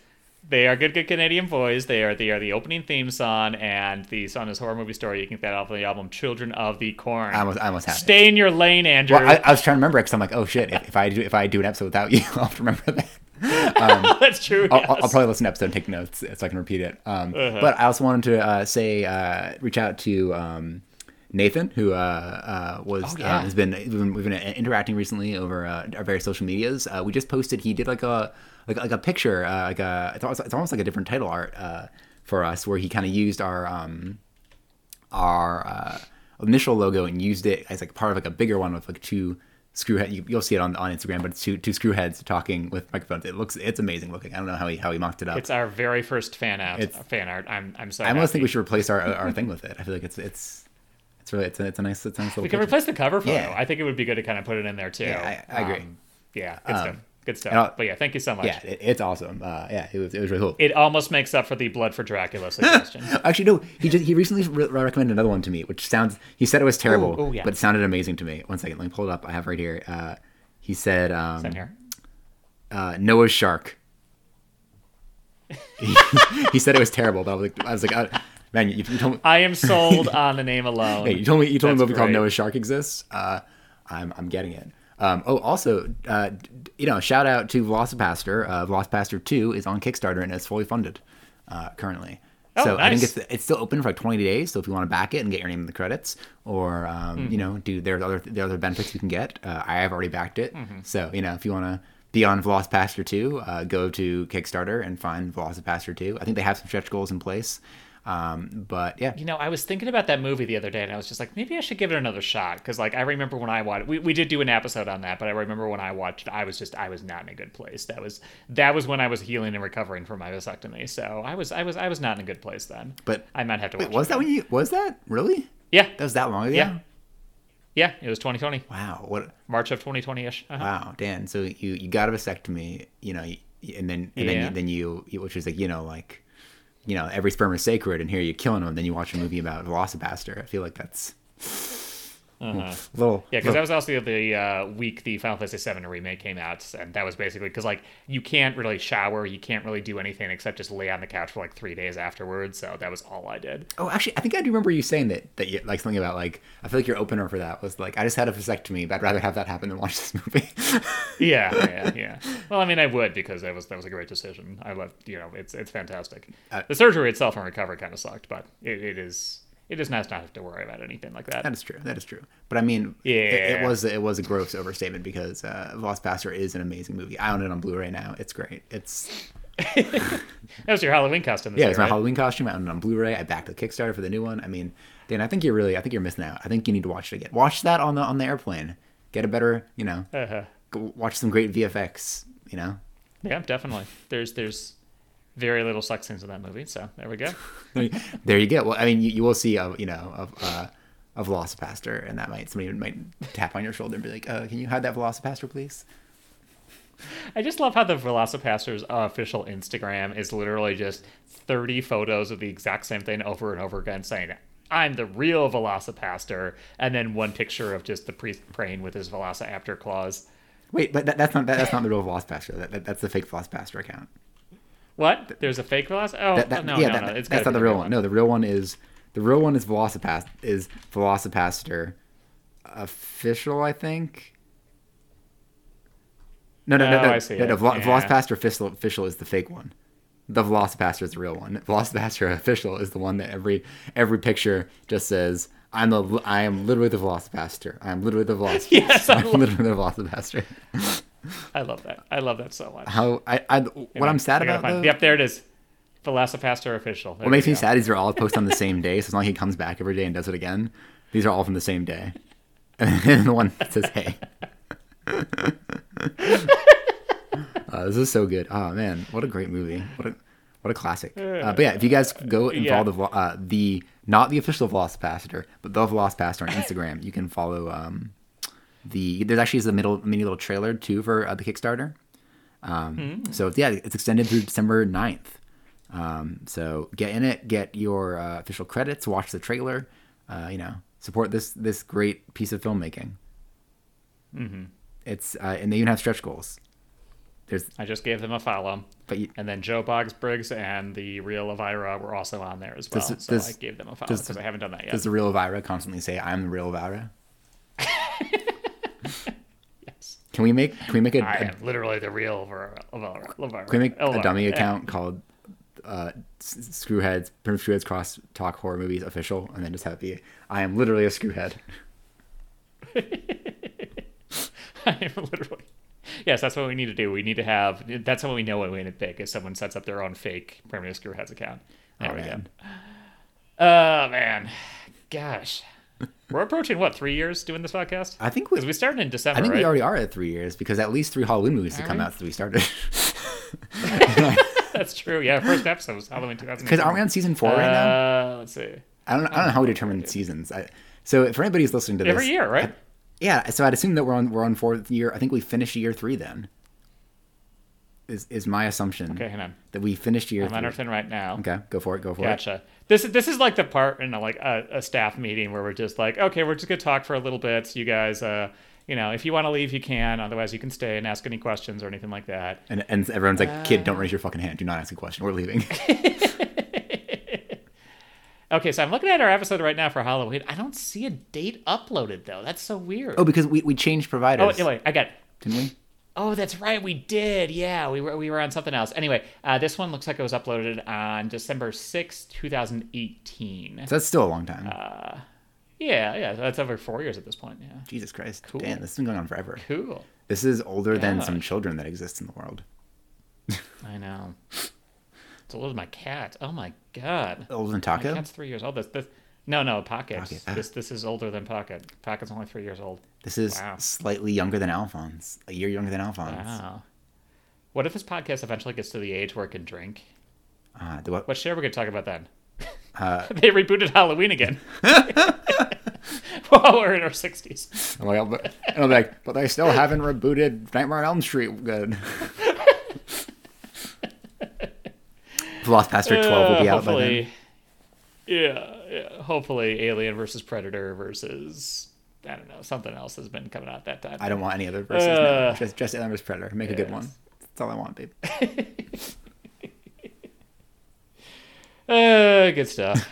they are good, good Canadian boys. They are they are the opening theme song, and the song is horror movie story. You can get that off of the album Children of the Corn. I almost I almost had it. Stay in your lane, Andrew. Well, I, I was trying to remember because I'm like, oh shit, if, if I do if I do an episode without you, I'll have to remember that. That's true. I'll, yes. I'll, I'll probably listen to an episode and take notes so I can repeat it. Um, Uh-huh. But I also wanted to uh, say, uh, reach out to um, Nathan, who uh, uh, was Oh, yeah. uh, has been we've, been we've been interacting recently over uh, our various social medias. Uh, we just posted. He did like a like, like a picture, uh, like a it's almost, it's almost like a different title art uh, for us, where he kind of used our um, our uh, initial logo and used it as like part of like a bigger one with like two screwhead. You, you'll see it on, on Instagram, but it's two two screwheads talking with microphones. It looks it's amazing looking. I don't know how he how he mocked it up. It's our very first fan out, It's- fan art. I'm I'm so. I almost think we should replace our our thing with it. I feel like it's it's it's really it's a, it's a nice it's a nice little. We can picture. replace the cover photo. Yeah. I think it would be good to kind of put it in there too. Yeah, I- I agree. Um, yeah, good stuff. Good stuff. but yeah, thank you so much. Yeah, it, it's awesome. Uh, yeah, it was it was really cool. It almost makes up for the blood for Dracula suggestion. Actually, no. He just he recently re- recommended another one to me, which sounds. He said it was terrible, Ooh, ooh, yeah. but it sounded amazing to me. One second, let me pull it up. I have right here. Uh, he said um, Same here. uh, Noah's Shark. he, he said it was terrible, but I was like, I was like, uh, man, you, you told me. I am sold on the name alone. Hey, you told me you told me a That's movie called great. Noah's Shark exists. Uh, I'm I'm getting it. Um, oh, also, uh, you know, shout out to VelociPastor. Uh, VelociPastor Two is on Kickstarter and it's fully funded uh, currently. Oh, so I think it's it's still open for like 20 days. So if you want to back it and get your name in the credits, or um, Hmm. you know, do there's other there are other benefits you can get. Uh, I have already backed it. Mm-hmm. So you know, if you want to be on VelociPastor 2, uh, go to Kickstarter and find VelociPastor 2. I think they have some stretch goals in place. Um, but yeah, You know, I was thinking about that movie the other day, and I was just like, maybe I should give it another shot because, like, I remember when I watched. We, we did do an episode on that, but I remember when I watched, I was just, I was not in a good place. That was that was when I was healing and recovering from my vasectomy. So I was, I was, I was not in a good place then. But- I might have to. Watch Wait, was that when you was that really? Yeah, That was that long ago. Yeah. yeah. It was 2020, Wow. What? March of 2020 ish. Uh-huh. Wow, Dan. So you you got a vasectomy, you know, and then and then you, then you, you which is like you know like, you know every sperm is sacred, and here you're killing them. Then you watch a movie about VelociPastor. I feel like that's a little. Yeah, because that was also the uh, week the Final Fantasy VII remake came out, and that was basically because like you can't really shower, you can't really do anything except just lay on the couch for like three days afterwards. So that was all I did. Oh, actually, I think I do remember you saying that that you like something about like I feel like your opener for that was like I just had a vasectomy, but I'd rather have that happen than watch this movie. Yeah, yeah, yeah. Well, I mean, I would because that was that was a great decision. I love, you know, it's it's fantastic. Uh, the surgery itself and recovery kind of sucked, but it, it is it is nice not have to worry about anything like that. That is true. That is true. But I mean, it, it was it was a gross overstatement because uh, VelociPastor is an amazing movie. I own it on Blu-ray now. It's great. It's That was your Halloween costume. This yeah, it's my right? Halloween costume. I own it on Blu-ray. I backed the Kickstarter for the new one. I mean, Dan, I think you're really, I think you're missing out. I think you need to watch it again. Watch that on the on the airplane. Get a better, you know, Uh-huh. watch some great VFX. You know, Yeah, definitely. There's there's very little sex scenes in that movie, so there we go. there you go. Well, I mean, you, you will see, a, you know, of uh, a VelociPastor, and that might somebody might tap on your shoulder and be like, uh, "Can you hide that VelociPastor, please?" I just love how the VelociPastor's uh, official Instagram is literally just 30 photos of the exact same thing over and over again, saying, I'm the real VelociPastor, and then one picture of just the priest praying with his Velociraptor claws. Wait, but that, that's not that, that's not the real VelociPastor. That, that, that's the fake VelociPastor account. What? There's a fake Velociraptor? Oh, That, that, no, yeah, no, that, no. It's that's not the real one. No, the real one is the real one is Velocipast is VelociPastor official, I think. No, no, no, Oh, no. I see no, no Yeah. VelociPastor official, official is the fake one. The VelociPastor is the real one. VelociPastor official is the one that every every picture just says, "I'm the I am literally the VelociPastor. I am literally the VelociPastor. Yes, I I'm literally the VelociPastor." I love that. I love that so much. How I, I what I'm sad about though, Yep, there it is. VelociPastor official. There What makes me sad is they're all posted on the same day. So as long as he comes back every day and does it again, these are all from the same day. And the one that says "Hey." uh, this is so good. Oh man, what a great movie! What a what a classic. Uh, but yeah, if you guys go and Yeah. follow the uh, the not the official VelociPastor, but the VelociPastor on Instagram, you can follow um, the. There's actually is a middle mini little trailer too for uh, the Kickstarter. Um, So yeah, it's extended through December 9th. Um, so get in it, get your uh, official credits, watch the trailer, uh, you know, support this this great piece of filmmaking. Mm-hmm. It's uh, and they even have stretch goals. There's I just gave them a follow. but you, And then Joe Bob Briggs and the real Elvira were also on there as well. Does so does- I gave them a follow because I haven't done that yet. does the real Elvira constantly say, "I'm the real Elvira"? yes. Can we make can we make a, I a am literally the real Elvira. Elvira. Elvira. can we make a dummy Yeah. account called uh, Screwheads Primitive Screwheads Cross Talk Horror Movies official, and then just have it be, "I am literally a screwhead." I am literally. Yes, that's what we need to do. We need to have. That's how we know what we need to pick. Is someone sets up their own fake primitive screwheads account. There Oh, we man. go. Oh man, gosh. We're approaching what three years doing this podcast? I think we, Because we started in December. I think right? we already are at three years because at least three Halloween movies have Are come we? out since we started. That's true. Yeah, first episode was Halloween 2000. Because aren't we on season four right now? Uh, let's see. I don't. I don't know how we determine seasons. I, so for anybody who's listening to this, Every year, right? yeah. So I'd assume that we're on we're on fourth year. I think we finished year three then. Is is my assumption Okay, hang on. that we finished year I'm three? Anderson right now. Okay, go for it. Go for it. Gotcha. This is this is like the part in a, like a, a staff meeting where we're just like, okay, we're just gonna talk for a little bit. You guys, uh, you know, if you want to leave, you can. Otherwise, you can stay and ask any questions or anything like that. And and everyone's like, "Kid, Uh. don't raise your fucking hand. Do not ask a question. We're leaving." Okay, so I'm looking at our episode right now for Halloween. I don't see a date uploaded though. That's so weird. oh, because we, we changed Oh, providers, wait, wait, I got. It. didn't we? Oh, that's right, we did. Yeah, we were we were on something else. Anyway, uh, this one looks like it was uploaded on December sixth, 2018. So that's still a long time. Uh, Yeah, yeah, that's over four years at this point. Yeah, Jesus Christ. cool. Damn, this has been going on forever. cool. This is older than some children that exist in the world. I know. It's older than my cat. Oh my god. Older than My Taco? cat's three years old. This, this, no, no, Pocket. Pocket, ah. This, this is older than Pocket. Pocket's only three years old. This is Wow. slightly younger than Alphonse. A year younger than Alphonse. Wow. What if this podcast eventually gets to the age where it can drink? Uh, the, what, What share we could talk about then? uh, they rebooted Halloween again. While we're in our sixties. well, but, and I'm like, but they still haven't rebooted Nightmare on Elm Street good. Lost Pastor 12 will be out by then. Yeah, yeah. Hopefully, Alien versus Predator versus I don't know something else has been coming out that time. I don't want any other verses. Uh, no. Just, just Alien vs. Predator. Make a good one. That's all I want, babe. Uh, good stuff.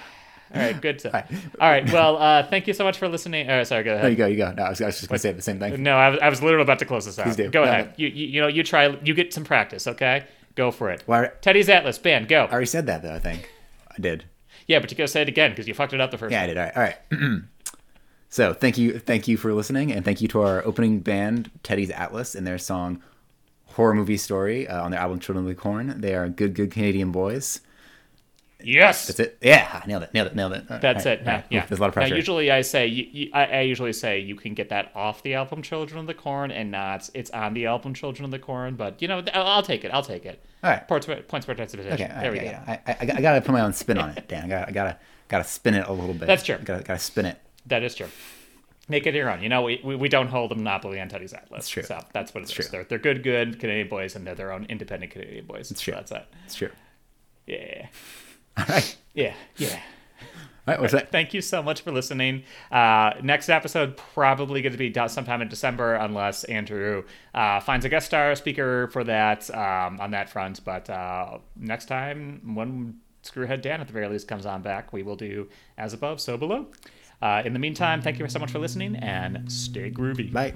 All right, good stuff. All right. All right. Well, uh, thank you so much for listening. Uh, sorry, go ahead. you go, you go. No, I was, I was just going to say the same thing. No, I was, I was literally about to close this out. Please do. Go No, ahead. no. You, you you know you try you get some practice. Okay, go for it. Well, Teddy's Atlas band, go. I already said that, though, I think. I did. Yeah, but you gotta say it again because you fucked it up the first. Yeah, I time. did. All right. All right. so thank you, thank you for listening, and thank you to our opening band, Teddy's Atlas, and their song "Horror Movie Story" uh, on their album "Children of the Corn." They are good, good Canadian boys. Yes. That's it. Yeah, I nailed it. Nailed it. Nailed it. That's right, it. Right. yeah. There's a lot of pressure. Now, usually I say you, you, I, I usually say you can get that off the album "Children of the Corn" and not it's on the album "Children of the Corn." But you know, I'll, I'll take it. I'll take it. All right. Points points for participation. Okay. all there right, we yeah, go. yeah. I, I, I gotta put my own spin on it, Dan. I gotta, I gotta, gotta spin it a little bit. That's true. Gotta, gotta spin it. That is true. Make it your own. You know, we, we, we don't hold a monopoly on Teddy's Atlas. That's true. So that's what it is. true. They're, they're good, good Canadian boys, and they're their own independent Canadian boys. That's true. So that's it. It's true. Yeah. All right. Yeah. Yeah. All right. What's that? Thank you so much for listening. Uh, next episode probably going to be sometime in December, unless Andrew uh, finds a guest star speaker for that um, on that front. But uh, next time, when Screwhead Dan at the very least comes on back, we will do as above, so below. Uh, in the meantime, thank you so much for listening and stay groovy. Bye.